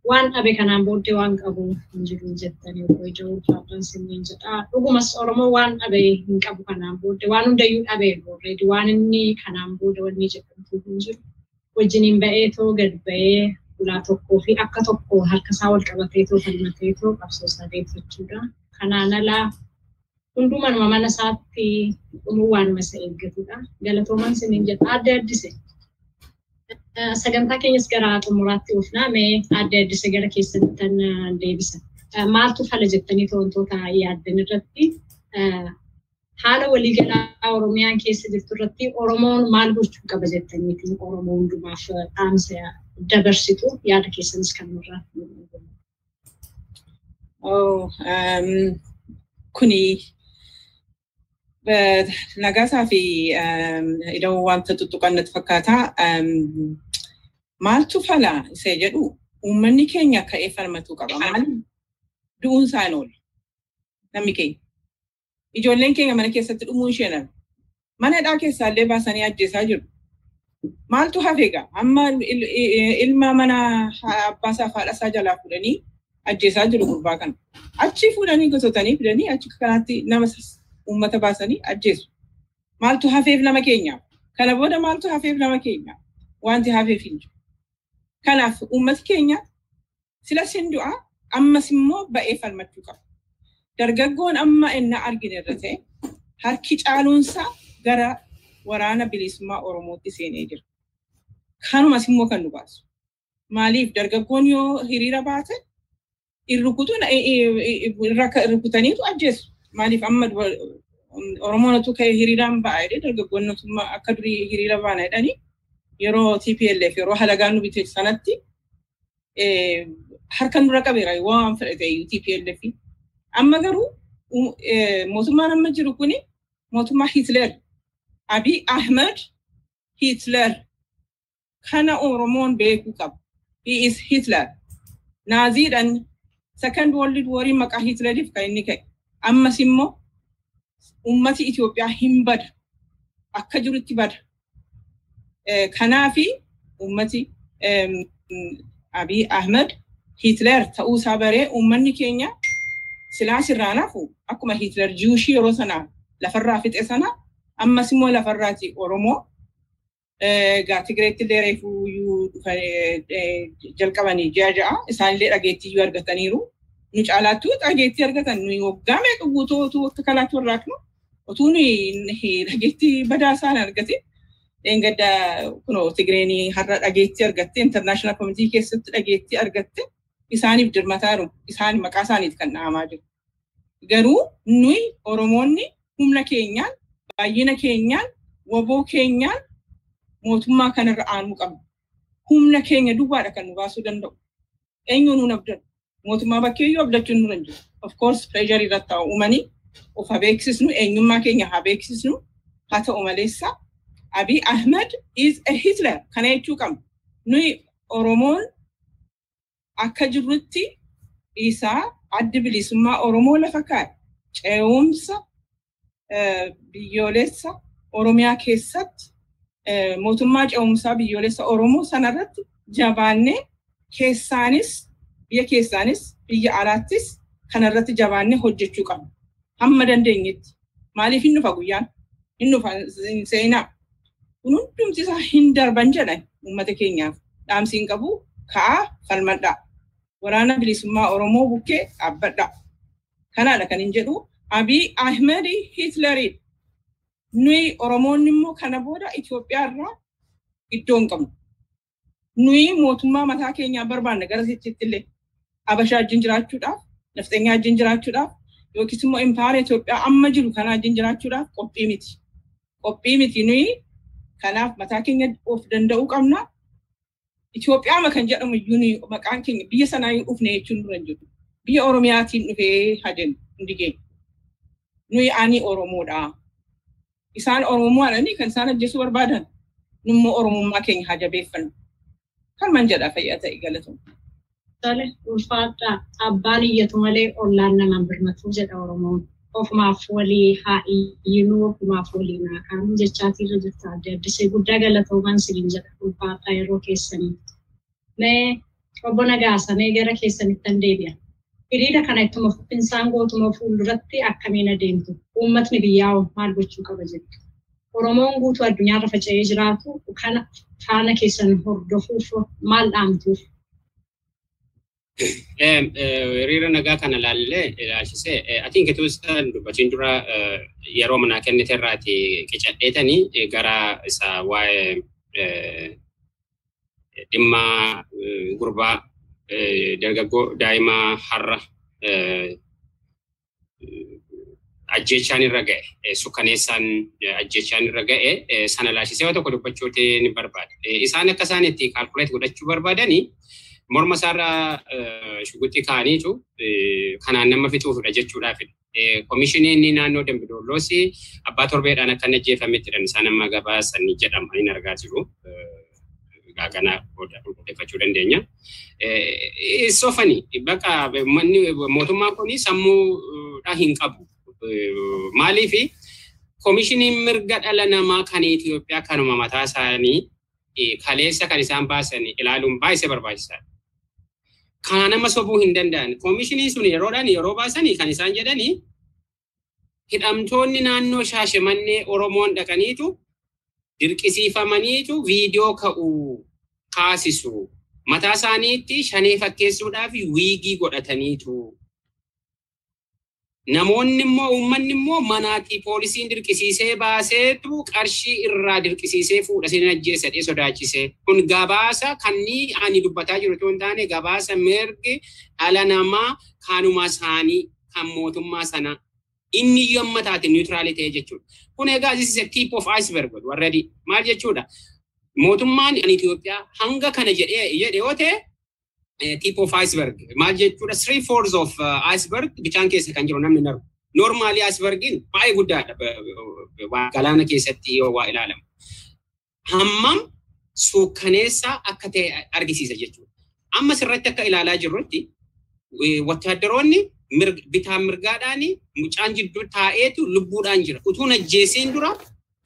waan dhabe kanaan booddee waan qabu hin jiru jettanii obbo Ijoo Ulfaadhaan sibiin jedha. Dhugumas Oromoo waan dhabe hin qabu kanaan booddee waan hundayyuu dhabe already waan inni kanaan booda wanni jedhamtu hin jiru. Wajjiniin ba'eetoo gad ba'ee ulaa tokkoo fi akka tokko harkasaa wal qabateetoo falmateetoo qabsoo isaa deeffachuudha. Kanaan alaa hundumanuma mana isaatti dhumuu waanuma isa eeggatudha. Galatoomaan siniin jedha. Adda addise. Sagantaa keenyas gara xumuraatti oofnaa mee adda addise gara keessattan deebisa. Maaltu fala jettanii wantoota yaaddan irratti haala waliigalaa Oromiyaan keessa jirtu irratti Oromoon maal gochuu qaba jettaniitiin Oromoo hundumaaf dhaamsa dabarsitu yaada keessanis kan nurraa. Kuni nagaasaa fi iddoo wanta tuttuqannatti fakkaata. Maaltu fala isa jedhu uummanni keenya ka'ee falmachuu qaba. Maal du'uun isaa hin oolu. Namni keenya. Ijoolleen keenya mana keessatti dhumuun ishee nama. Mana hidhaa keessaallee baasanii ajjeesaa jiru. Maaltu hafe egaa? Amma ilma mana abbaasaa fi haadhasaa jalaa fuudhanii ajjeesaa jiru gurbaa kana. Achi fuudhanii gosotanii fidanii achi kanaatti nama uummata baasanii ajjeesu. Maaltu hafeef nama keenyaaf? Kana booda maaltu hafeef nama keenyaaf? Wanti hafeef hin jiru. Kanaaf uummati keenya silas hin du'a ammas immoo ba'ee falmachuu qaba. Dargaggoon amma inni argine irra ta'e harki caaluunsaa gara waraana bilisummaa Oromootti seenee jira. Kanumas immoo kan nu baasu. Maaliif dargaggoon yoo hiriira baate rukutaniitu ajjeesu. Maaliif amma Oromoon ka'ee hiriiraan ba'a jedhee dargaggoonni akka durii hiriira baana jedhanii yeroo TPLF yeroo halagaan nu bite sanatti harka nurra qabeera waan fedhate TPLF. Amma garuu mootummaan amma jiru kuni mootummaa Hitler. Abiy Ahmed Hitler. Kana Oromoon beekuu qaba. He is Hitler. Naaziidhaan second world war maqaa Hitleriif kan inni ka'e. Ammas immoo ummati Itoophiyaa hin bada. Akka jirutti bada. Kanaafi ummati Abiy Ahmed Hitler ta'uusaa baree ummanni keenya silaa sirraa nafu akkuma Hitler jiwushii yeroo sana lafarraa fixe sana ammas immoo lafarraati Oromoo egaa Tigireetti illee reefuu jalqabanii ji'a ja'a isaanillee dhageettii iyyuu argataniiru. Nu caalaattu dhageettii argatan nuyi waggaa meeqa guutuu akka kanaatti warraaqnu. Otuu nuyi dhageettii badaa isaan argate gadda kunoo Tigireenii har'a dhageettii argatte intarnaashinaal koomitii keessatti dhageettii argatte isaaniif dirmataaru isaan maqaa isaaniiti kan dhahamaa jiru. Garuu nuyi Oromoonni humna keenyaan baay'ina keenyaan waboo keenyaan mootummaa kanarra aanuu qabna. Humna keenya duwwaadha kan nu baasuu danda'u. Eenyuun nuun abdatu. Mootummaa bakkeeyyuu abdachuun hin jiru. Of course pireesharii irratti haa uumanii of haa beeksisnu eenyummaa keenya haa beeksisnu haa ta'u maleessa Abiy Ahmed is a Hitler kana jechuu qabna. Nuyi Oromoon akka jirrutti isaa addi bilisummaa Oromoo lafa kaa'e ce'umsa biyyoolessa Oromiyaa keessatti mootummaa ce'umsaa biyyoolessa Oromoo sanarratti jabaannee keessaanis biyya keessaanis biyya alaattis kanarratti jabaannee hojjechuu qabna. Hamma dandeenyetti. Maaliif hin dhufa guyyaan? Hin dhufa seenaa. Kun hundumti isaa hin darban jedhan uummata keenyaaf. Dhaamsiin qabu ka'aa falmadhaa. Waraana bilisummaa Oromoo bukkee dhaabbadhaa. Kanaadha kan hin jedhu. Abiy Ahmed Hitlerii. Nuyi Oromoonni immoo kana booda Itoophiyaa irraa iddoo hin qabnu. Nuyi mootummaa mataa keenyaa barbaanne gara sichitti illee Habashaa wajjin jiraachuudhaaf, Nafxeenyaa wajjin jiraachuudhaaf, yookiis immoo impaara Itoophiyaa amma jiru kanaa wajjin jiraachuudhaaf qophii miti. Qophii miti nuyi kanaaf mataa keenya of danda'uu qabna. Itoophiyaama kan jedhamu iyyuu maqaan keenya biyya sanaa hin dhufne jechuun nurra hin jiru. Biyya Oromiyaatiin dhufee haden hundi keenya. Nuyi ani Oromoodha. Isaan Oromoodhaani kan isaan ajjeesuu barbaadan. Nummoo Oromummaa keenya haa jabeeffannu. Kan man jedha fayyaa ta'e galatoomna. Tole ulfaadhaa abbaan iyyatu malee ollaan namaan birmatu jedha Oromoon. Ofumaaf walii haa iyyinuu ofumaaf walii naa kaa'u jechaatii irra jirta adda addisee guddaa galatoomaan siniin jedha ulfaadhaa yeroo keessanii. Mee obbo Nagaasa mee gara keessanitti an deebi'a. Hiriira kana ittuma fufinsaan gootuma fuulduratti akkamiin adeemtu? Uummatni biyyaa maal gochuu qaba jettu? Oromoon guutuu addunyaarra faca'ee jiraatu kana faana keessan hordofuuf maal dhaamtuuf? Hiriira nagaa kana ilaallee ilaalchisee atiin ketuusan dubbatiin dura yeroo manaa kennite irraati qicadheetanii gara isa waa'ee dhimma gurbaa dargaggoo daa'imaa har'a ajjechaan irra ga'e sukkaneessaan ajjechaan irra ga'e sana ilaalchisee tokko dubbachuuti ni barbaada. Isaan akka isaan itti kaalkuleet godhachuu barbaadanii morma isaarraa shugutti kaa'aniitu kanaan nama fixuufidha jechuudhaafidha. Komishiniin naannoo Dambidoolloos abbaa torbeedhaan akka inni ajjeefamettidha isaan amma gabaasan jedhama hin argaa jiru. Gaagana qulqulleeffachuu dandeenya. Soofani bakka mootummaan kun sammuudha hin qabu. Maaliif komishiniin mirga dhala namaa kan Itoophiyaa kanuma mataa isaanii kaleessa kan isaan baasan ilaaluun baay'ee barbaachisaadha. Kana nama sobuu hin danda'an. Komishiniin sun yeroodhaan yeroo baasanii kan isaan jedhanii hidhamtoonni naannoo shaashimannee Oromoon dhaqaniitu dirqisiifamaniitu viidiyoo ka'uu kaasisu. Mataa isaaniitti shanee fakkeessuudhaaf wiigii godhataniitu. Namoonni immoo uummanni immoo manaatii poolisiin dirqisiisee baaseetu qarshii irraa dirqisiisee fuudha sin ajjeessadhee sodaachisee. Kun gabaasa kannii ani dubbataa jiru osoo hin taane gabaasa mirgi dhala namaa kanuma isaanii kan mootummaa sana inni yomma taate niwutiraali ta'e jechuudha. Kun egaa this tip of iceberg already maal jechuudha. Mootummaan Itoophiyaa hanga kana jedhee jedhe yoo ta'e tip of iceberg maal jechuudha three fourths of iceberg bishaan keessa kan jiru namni naru. Normally icebergiin baay'ee guddaadha galaana keessatti yoo waa ilaalamu. Hammam suukkaneessaa akka ta'e argisiisa jechuudha. Amma sirratti akka ilaalaa jirrutti wattaaddaroonni bitaan mirgaadhaan mucaan jidduu taa'eetu lubbuudhaan jira. Utuun ajjeesiin dura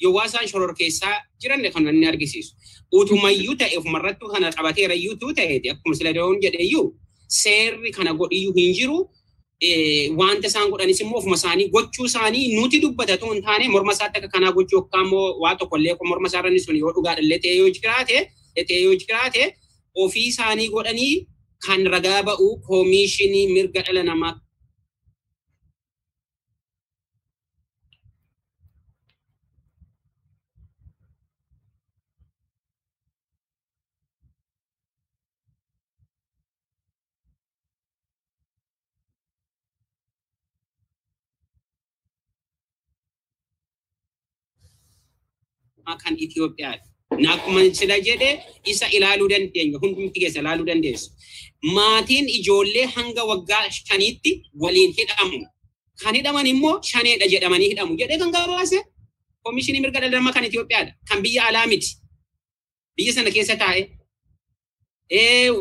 yoo isaan shoror keessaa jiran kan inni argisiisu. Utumayyuu ta'e ofumarrattuu kana qabateerayyuu ta'e akkuma sila dawoon jedheyyuu seerri kana godhiyyuu hin jiru. Wanta isaan godhanis immoo ofuma isaanii gochuu isaanii nuti dubbatatu hin taane morma isaatti akka kanaa gochuu yookaan immoo waa tokkollee morma isaarranni sun yoo dhugaadhallee ta'e yoo jiraate ta'e yoo jiraate ofii isaanii godhanii kan ragaa ba'u koomishinii mirga dhala namaa kan Itoophiyaadha. Akkuma sila jedhe isa ilaaluu dandeenya hundumti keessa ilaaluu dandeessu. Maatiin ijoollee hanga waggaa shaniitti waliin hidhamu. Kan hidhaman immoo shaneedha jedhamanii hidhamu jedhee kan gabaase koomishinii mirga dhala namaa kan Itoophiyaadha. Kan biyya alaa miti. Biyya sana keessa taa'e.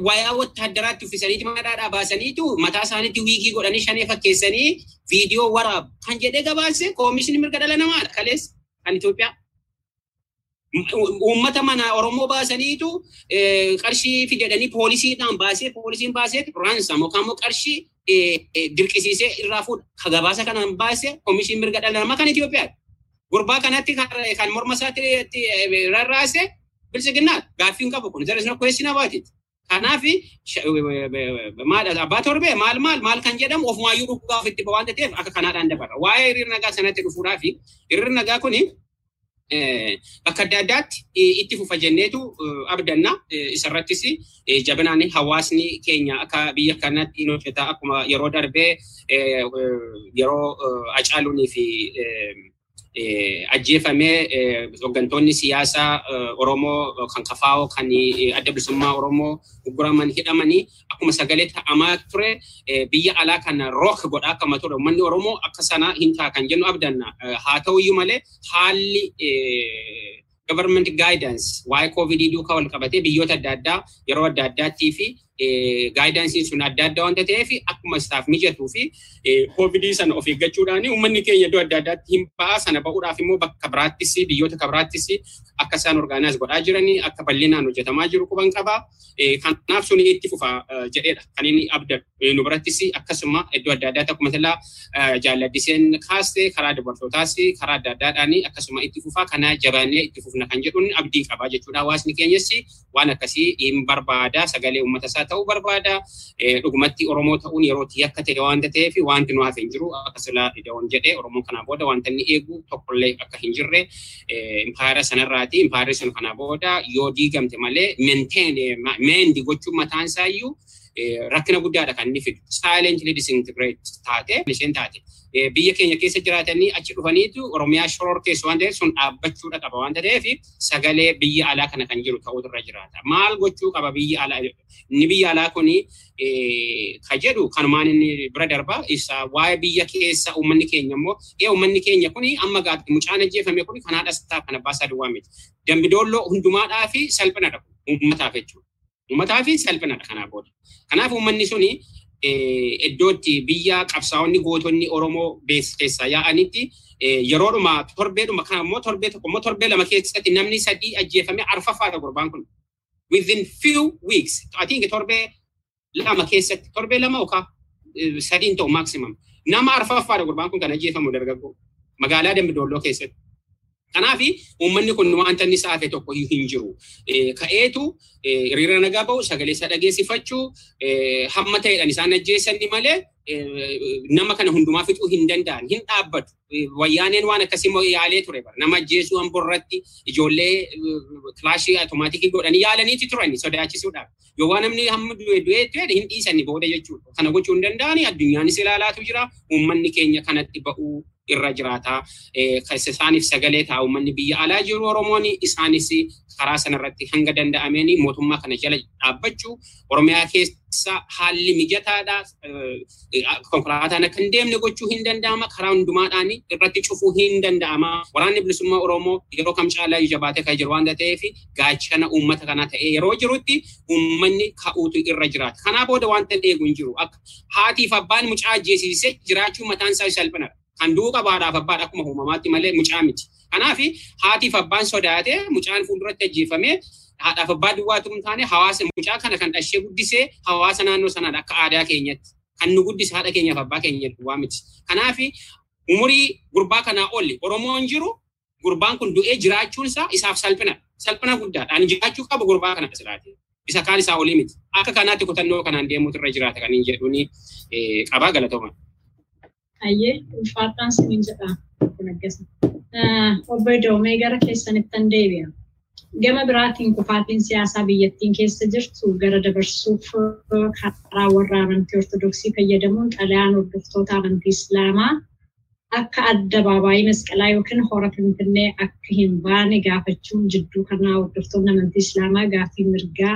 Wayaa wattaadaraatti uffisanii madaadhaa baasaniitu mataa isaaniitti wiigii godhanii shanee fakkeessanii viidiyoo waraabu kan jedhee gabaase koomishinii mirga dhala namaadha kaleessa kan Itoophiyaa. Uummata mana Oromoo baasaniitu qarshii fidedhanii poolisiidhaan baasee poolisiin baasee raansam yookaan immoo qarshii dirqisiisee irraa fuudha. Ka gabaasa kanaan baase koomishinii mirga dhala namaa kan Itoophiyaadha. Gurbaa kanatti kan morma isaatti rarraase bilchiginnaa gaaffii hin qabu kun there is no question about it. Kanaaf abbaa torbee maal maal maal kan jedhamu ofumaayyuu dhugaa ofitti waan ta'eef akka kanaadhaan dabarra. Waa'ee hiriira nagaa sanatti dhufuudhaa fi hiriirri nagaa kuni bakka adda addaatti itti fufa jenneetu abdanna. Isarrattis jabinaan hawaasni keenya akka biyya kanatti hin hojjeta akkuma yeroo darbee yeroo Hacaaluunii fi ajjeefamee hooggantoonni siyaasaa Oromoo kan kafaa'oo kan adda bilisummaa Oromoo gurguraman hidhamanii akkuma sagalee ta'amaa ture biyya alaa kana rook godhaa akkama ture uummanni Oromoo akka sana hin ta'a kan jennu abdanna. Haa ta'uyyuu malee haalli government guidance waa'ee COVID duukaa wal qabatee biyyoota adda addaa yeroo adda addaattii fi gaayidansiin sun adda addaa wanta ta'eef akkuma isaaf mijatuu fi koovidii sana of eeggachuudhaan uummanni keenya iddoo adda addaatti hin ba'a sana ba'uudhaaf immoo bakka biraattis biyyoota kabiraattis akka isaan orgaanaas godhaa jiranii akka bal'inaan hojjetamaa jiru quban qabaa. Kanaaf sun itti fufa jedheedha kan inni abdatu. Nu birattis akkasuma iddoo adda addaatti akkuma tallaa jaalladdiseen kaaste karaa dubartootaas karaa adda addaadhaan akkasuma itti fufa kana jabaannee itti fufna kan jedhuun abdii qabaa jechuudha. Hawaasni keenyas waan akkasii hin barbaada sagalee uummata isaa ta'uu barbaada. Dhugumatti Oromoo ta'uun yerootti yakka ta'e waanta ta'eef wanti nu hafe hin jiru akka silaa ida'oon jedhee Oromoon kanaa booda wanta inni eegu tokkollee akka hin jirre impaayera sanarraati. Impaayerri sun kanaa booda yoo diigamte malee menteen meendi gochuun mataan isaa iyyuu rakkina guddaadha kan inni fidu. Silently disintegrate taate isheen taate. Biyya keenya keessa jiraatanii achi dhufaniitu Oromiyaa shoror keessa waan ta'eef sun dhaabbachuudha qaba waan ta'eef sagalee biyya alaa kana kan jiru ta'utu irra jiraata. Maal gochuu qaba biyya alaa? Inni biyya alaa kuni ka jedhu kanumaan inni bira darba isa waa'ee biyya keessa uummanni keenya immoo ee uummanni keenya kuni amma mucaan ajjeefame kuni kan haadha isaa kan abbaa isaa duwwaa miti. Dambidoolloo hundumaadhaa fi salphinadha uummataaf jechuudha. Uummataa fi salphinadha kanaa booda. Kanaaf uummanni suni iddootti biyya qabsaa'onni gootonni Oromoo keessaa yaa'anitti yeroodhuma torbeedhuma kana immoo torbee tokko immoo torbee lama keessatti namni sadii ajjeefame arfaffaadha gurbaan kun. Within few weeks, I think torbee lama keessatti torbee lama yookaan sadiin ta'u maximum. Nama arfaffaadha gurbaan kun kan ajjeefamu dargaggoo magaalaa Dambidoolloo keessatti. Kanaaf uummanni kun wanta inni saafe tokko hin jiru. Ka'eetu hiriira nagaa ba'u sagalee isaa dhageessifachuu hamma ta'edhaan isaan ajjeessanii malee nama kana hundumaa fixuu hin danda'an hin dhaabbatu. Wayyaaneen waan akkasii yaalee ture bara nama ajjeesuu hamboo irratti ijoollee kilaashii automaatikii godhanii yaalaniiti turani sodaachisuudhaaf. Yoo waan namni hamma du'e du'ee du'e hin dhiisanii booda jechuudha. Kana gochuu hin danda'ani addunyaanis ilaalaatu jira. Uummanni keenya kanatti ba'uu irra jiraata. Isaaniif sagalee ta'a uummanni biyya alaa jiru Oromoon isaanis karaa sanarratti hanga danda'ameen mootummaa kana jala dhaabbachuu Oromiyaa keessa haalli mijataadha. Konkolaataan akka hin deemne gochuu hin danda'ama. Karaa hundumaadhaan irratti cufuu hin danda'ama. Waraanni bilisummaa Oromoo yeroo kam caalaa jabaatee kan jiru waan ta'eef gaachana uummata kanaa ta'ee yeroo jirutti uummanni ka'uutu irra jiraata. Kanaa booda wanta eegu hin jiru. Akka haatiif abbaan mucaa ajjeesisee jiraachuu mataan isaa salphinadha. Kan duuqa baadhaaf abbaadha akkuma uumamaatti malee mucaa miti. Kanaaf haatiif abbaan sodaatee mucaan fuulduratti ajjeefamee haadhaaf abbaa duwwaatu hin taane hawaasa mucaa kana kan dhashee guddisee hawaasa naannoo sanaadha akka aadaa keenyatti. Kan nu guddise haadha keenyaaf abbaa keenya duwwaa miti. Kanaaf umurii gurbaa kanaa olli Oromoon jiru gurbaan kun du'ee jiraachuun isaa isaaf salphina. Salphina guddaadha. Ani jiraachuu qaba gurbaa kana silaate. Isa kaan isaa olii miti. Akka kanaatti kutannoo kanaan deemuutu irra jiraata kan hin jedhuuni qabaa galatooma. Ayyee ulfaadhaan siniin jedha kun akkasi. Obbo Idoomee gara keessanittan deebi'a. Gama biraatiin kufaatiin siyaasaa biyyattiin keessa jirtu gara dabarsuuf karaa warra amantii Ortodoksii fayyadamuun xalayaan hordoftoota amantii Islaamaa akka addabaabaayii masqalaa yookiin hora Finfinnee akka hin baane gaafachuun jidduu kanaa hordoftoonni amantii Islaamaa gaaffii mirgaa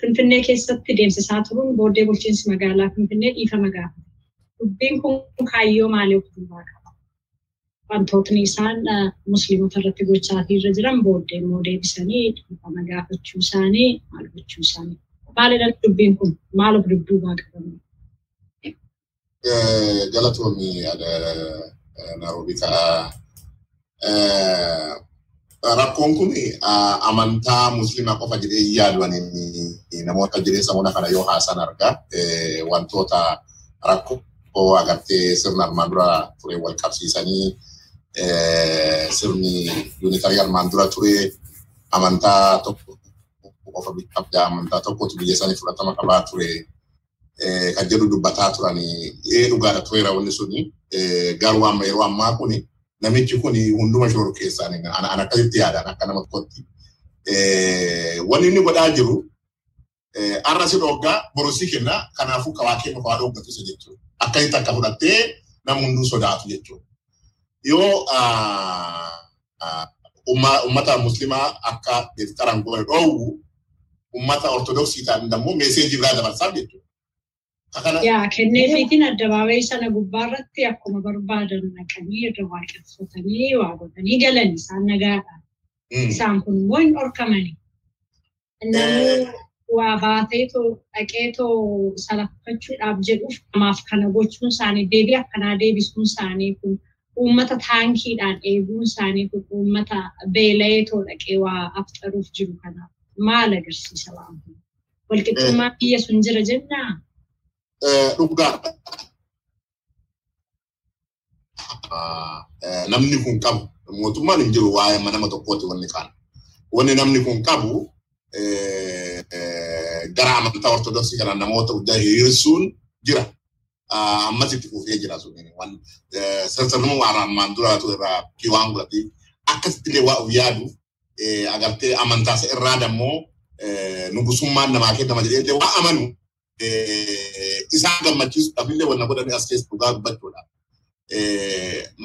Finfinnee keessatti deemsisaa turuun booddee bulchiinsi magaalaa Finfinnee dhiifama gaafate. Dubbiin kun kaayyoo maalii of duubaa qaba? Wantootni isaan musliimota irratti gochaatii irra jiran booddee immoo deebisanii dhiifama gaafachuu isaanii maal gochuu isaanii. Maalidha dubbiin kun maal of duubaa qabamu? Galatoomii Nairobi ta'a. Rakkoon kun amantaa musliimaa qofa jedhee yaaduun namoota jireenya muna kana yoo haasan argaa wantoota rakkoo oo agartee sirna armaan dura ture wal qabsiisanii sirni yuunitarii armaan dura ture amantaa tokko qofa qabdaa amantaa tokkotu biyya sanii fudhatama qabaa ture kan jedhu dubbataa turanii ee dhugaadha tureera wanni suni garuu amma yeroo ammaa kuni namichi kun hunduma shooru keessaan an akkasitti yaadan akka nama tokkotti wanni inni godhaa jiru arra si dhoggaa borosii kenna kanaafuu kawaa kennu kawaa dhoggatu isa jechuudha. Akkasitti akka fudhattee nama hunduu sodaatu jechuudha. Yoo ummata muslimaa akka deeftaraan goone dhoowwu ummata ortodoksii ta'an immoo meeseejii biraa dabarsaaf jechuudha. Yaa kenneefiitiin addabaabayii sana gubbaarratti akkuma barbaadan naqanii irra waaqeffatanii waa godhanii galan isaan nagaadhaan. Isaan kun immoo hin dhorkamani. Namni waa baateetoo dhaqeetoo salaffachuudhaaf jedhuuf namaaf kana gochuun isaanii deebii akkanaa deebisuun isaanii kun uummata taankiidhaan eeguun isaanii kun uummata beela'eetoo dhaqee waa afxaruuf jiru kanaaf maal agarsiisa waan kun? Walqixxummaa biyya sun jira jennaa? Dhugaadha. Namni kun qabu mootummaan hin jiru waa'ee nama tokkooti wanni kaan. Wanni namni kun qabu gara amantaa ortodoksii kana namoota guddaa hiriirsuun jira. Ammas itti fufee jira sun. Sirnuma waan ammaan duraatu irraa waan godhatee akkasitti illee waa of yaadu agartee amantaa isa irraa dammoo nugusummaan namaa kennama jedhee waa amanu isaan gammachiisuudhaaf illee wanna godhanii as keessa dhugaa dubbachuudha.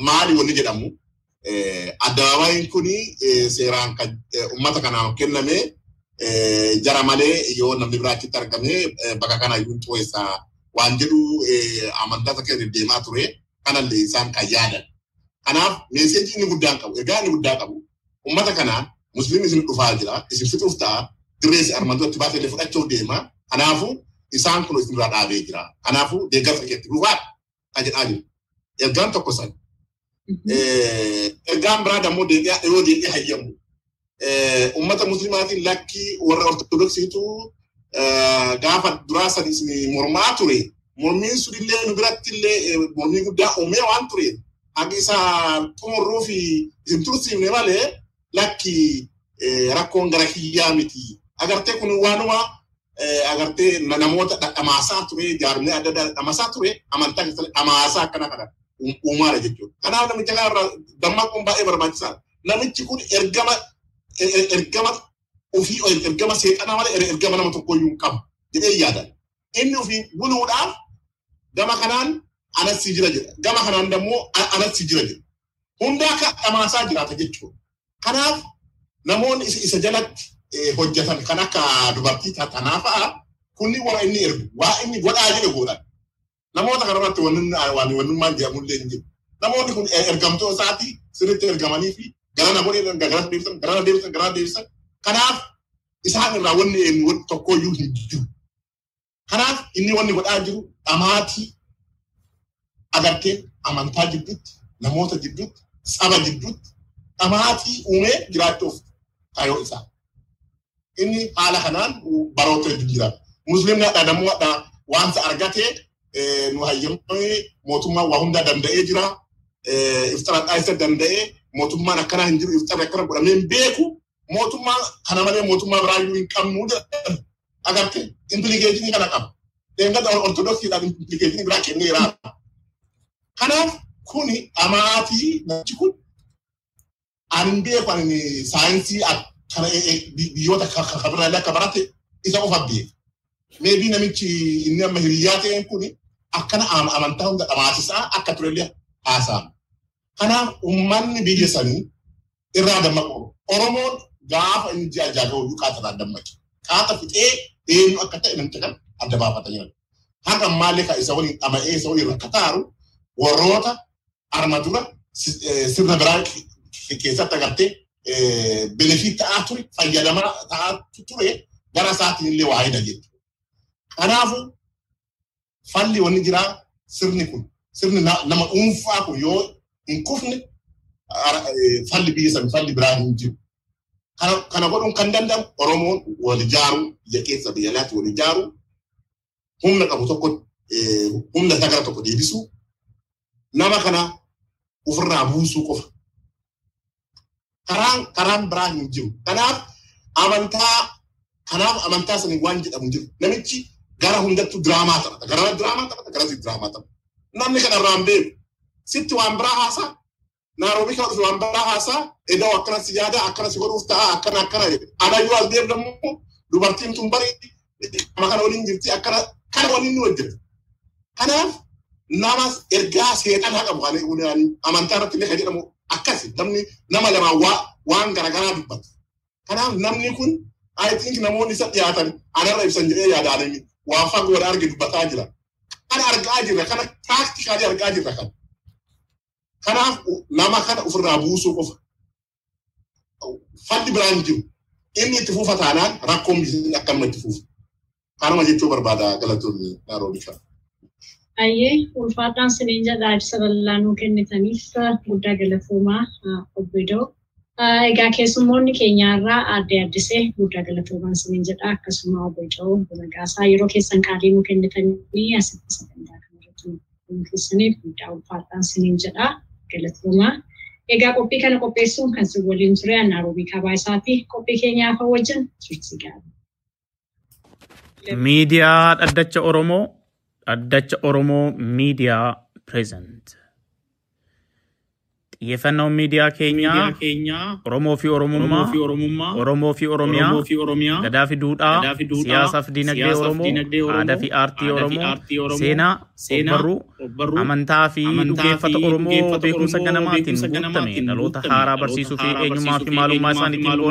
Maali wanni jedhamu addabaabayiin kuni seeraan uummata kanaaf kenname jara malee yoo namni biraa achitti argame bakka kana iyyuu xureessaa waan jedhu amantaa takka deddeemaa ture kanallee isaan kan yaadan. Kanaaf meeseejii inni guddaan qabu ergaa inni guddaa qabu uummata kanaan musliimni isin dhufaa jira isin fixuuf ta'a dirreessi armantooti baasee illee fudhachuuf deema kanaafu isaan kun isinirraa dhaabee jira kanaafu deeggarsa keetti dhufaa kan jedhaa jiru. Ergaan tokko san. Ergaan biraa dammoo yeroo deebi'ee hayyamu. Uummata muslimaatiin lakkii warra ortodoksiitu gaafa duraa sadi isin mormaa ture. Mormiin sun illee nu biratti illee mormii guddaa uumee waan ture. Haqi isaa xumurruu fi isin tursiifne malee lakki rakkoon gara kiyyaa miti. Agartee kun waanuma agartee namoota dhamaasaa ture jaarmee adda addaa dhamaasaa ture amantaa dhamaasaa akkana kana uumaadha jechuudha. Kanaaf namicha kanarra dammaqquun baay'ee barbaachisaadha. Namichi kun ergama ergama ofii ergama seexanaa malee ergama nama tokkoyyuu hin qabu jedhee yaadan. Inni ofii buluudhaaf gama kanaan anatti jira jedha. Gama kanaan immoo anatti jira jedha. Hundaa akka dhamaasaa jiraata jechuudha. Kanaaf namoonni isa jalatti hojjetan kan akka dubartii tanaa fa'a kunni waa inni ergu waa inni godhaa jedhe godhan. Namoota kanarratti wannummaan jedhamullee hin jiru. Namoonni kun ergamtoota isaati sirriitti ergamanii fi garana godhee garana deebisan garana deebisan garana deebisan. Kanaaf isaan irraa wanni eenyu tokkoyyuu hin jiru. Kanaaf inni wanni godhaa jiru dhamaatii agartee amantaa jidduutti namoota jidduutti saba jidduutti dhamaatii uumee jiraachuuf kaayoo isaa. Inni haala kanaan baroota hedduu jira. Musliimni hadhaa dammoo hadhaa wanta argatee nu hayyamee mootummaan waa hundaa danda'ee jira. Iftara dhaayisa danda'ee mootummaan akkanaa hin jiru iftara akkana godhamee hin beeku. Mootummaan kana malee mootummaa biraayyuu hin qabnu jedhan agarte implikeeshinii kana qaba. Deengata ortodoksiidhaan implikeeshinii biraa kenneera. Kanaaf kuni dhamaatii namichi kun ani beeku ani saayinsii kana biyyoota kabiraalee akka barate isa qofa beeka. Meebii namichi inni amma hiriyyaa ta'een kun akkana amantaa hunda dhamaatisaa akka turellee haasa'ama. Kanaaf uummanni biyya sanii irraa dammaqu. Oromoon gaafa inni ji'a jaaga'u kaata irraa dammaqe. Kaata fixee eenyu akka ta'e namicha kan adda baafatanii jiran. Haga ammaallee kan isa waliin dhama'ee isa waliin rakkataaru warroota arma dura sirna biraa keessatti agartee benefit ta'aa ture fayyadamaa ta'aa ture gara isaatiin illee waa jechuudha. Kanaafuu falli wanni jiraa sirni kun sirni nama dhuunfaa kun yoo hin kufne falli biyya san falli biraa hin jiru. Kana godhuun kan danda'amu Oromoon wal ijaaruu biyya keessa biyya alaatti wal ijaaruu humna qabu tokko humna sagara tokko deebisuu nama kana ofirraa buusuu qofa. Karaan karaan biraa hin jiru. Kanaaf amantaa kanaaf amantaa sanii waan jedhamu jiru. Namichi gara hundattuu diraamaa taphata. Gara diraamaa taphata. Gara diraamaa taphata. Namni kana irraa hin beeku. Sitti waan biraa haasaa. Naaroobii kana dhufe waan biraa haasaa. Edoo akkana si yaada akkana si godhuuf ta'a akkana akkana jedhe. Anayyuu as deemnamu dubartiin tun bari nama kana waliin jirti akkana kana waliin ni hojjeta. Kanaaf nama ergaa seexanaa qabu kan amantaa irratti illee kan jedhamu akkasi namni nama lama waan garaagaraa dubbata. Kanaaf namni kun I think namoonni isa dhiyaatan anarra ibsan jedhee yaadaanii waa fagoodha arge dubbataa jira. Kana argaa jirra kana taaktikaalii argaa jirra kana. Kanaaf nama kana ofirraa buusuu qofa. Falli biraan jiru inni itti fufa taanaan rakkoon biyya akkanuma itti fufa. Kanuma jechuu barbaada galatoonni Naaroobii kana. Ayyee ulfaadhaan siniin jedhaa ibsa bal'aa nuu kennitaniif guddaa galatoomaa obbo Idoo. Egaa keessummoonni keenyaarraa adde addisee guddaa galatoomaa siniin jedhaa akkasuma obbo Idoo Nagaasaa yeroo keessan qaalii nuu kennitanii asitti sagantaa kanarratti nuu keessaniif guddaa ulfaadhaan siniin jedhaa galatoomaa. Egaa qophii kana qopheessuun kan si waliin ture Naaroobii kabaa isaati. Qophii keenyaaf wajjin turtii gaarii. Miidiyaa Dhaddacha Oromoo Dhaddacha Oromoo Miidiyaa Pireezent. Xiyyeeffannoon miidiyaa keenyaa Oromoo fi Oromummaa, Oromoo fi Oromiyaa, Gadaa fi Duudhaa, Siyaasaa fi Dinagdee Oromoo, Aadaa fi Aartii Oromoo, Seenaa, Ogbarruu, Amantaa fi Dhugeeffata Oromoo beekumsa ganamaatiin guutame dhaloota haaraa barsiisuu fi eenyummaa fi maalummaa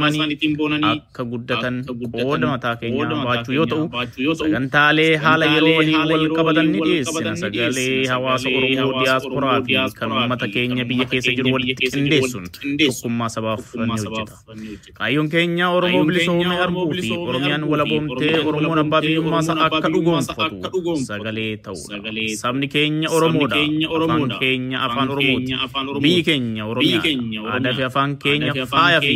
isaaniitiin boonanii akka guddatan. Qooda mataa keenyaa baachuu yoo ta'u, sagantaalee haala yeroo waliin wal qabatan ni dhiyeessina. Sagalee hawaasa Oromoo diyaasporaa fi kan uummata keenya biyya keessa jiru walitti qindeessuun tokkummaa sabaaf ni hojjeta. Kaayyoon keenya Oromoo bilisoomee arguu fi Oromiyaan walaboomtee Oromoon abbaa biyyummaa isaa akka dhugoomfatu sagalee ta'uudha. Sabni keenya Oromoodha. Afaan keenya afaan Oromooti. Biyyi keenya Oromiyaa. Aadaa fi afaan keenya faaya fi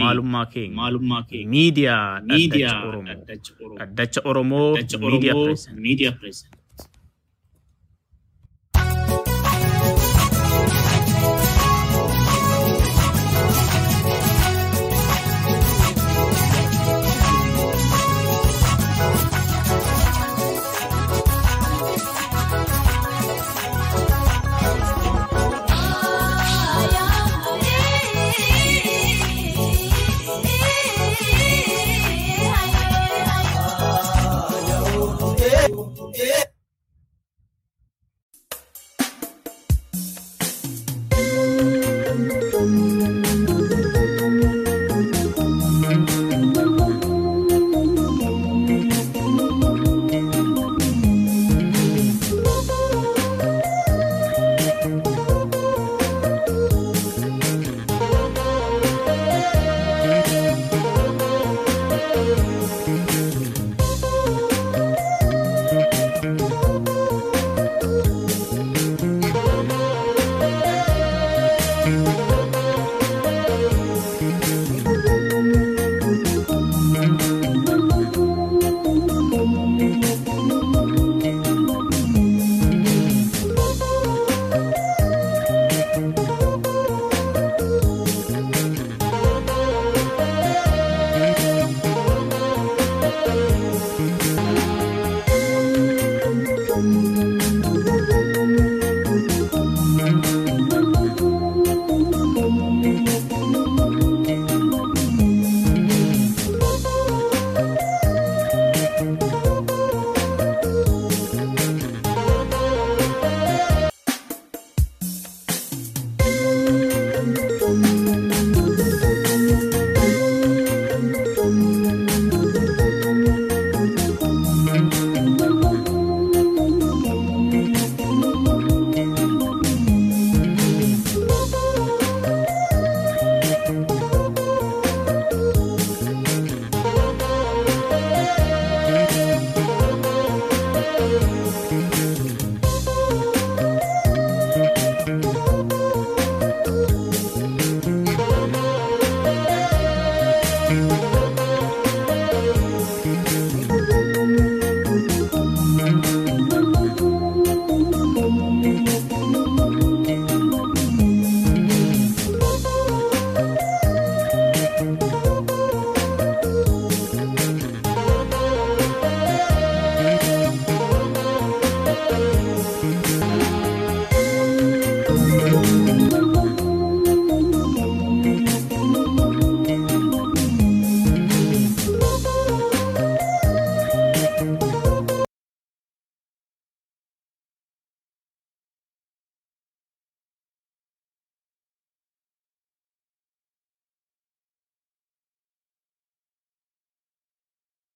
maalummaa keenya. Miidiyaa Dhaddacha Oromoo. Dhaddacha Oromoo Miidiyaa Pireesent. Yeah.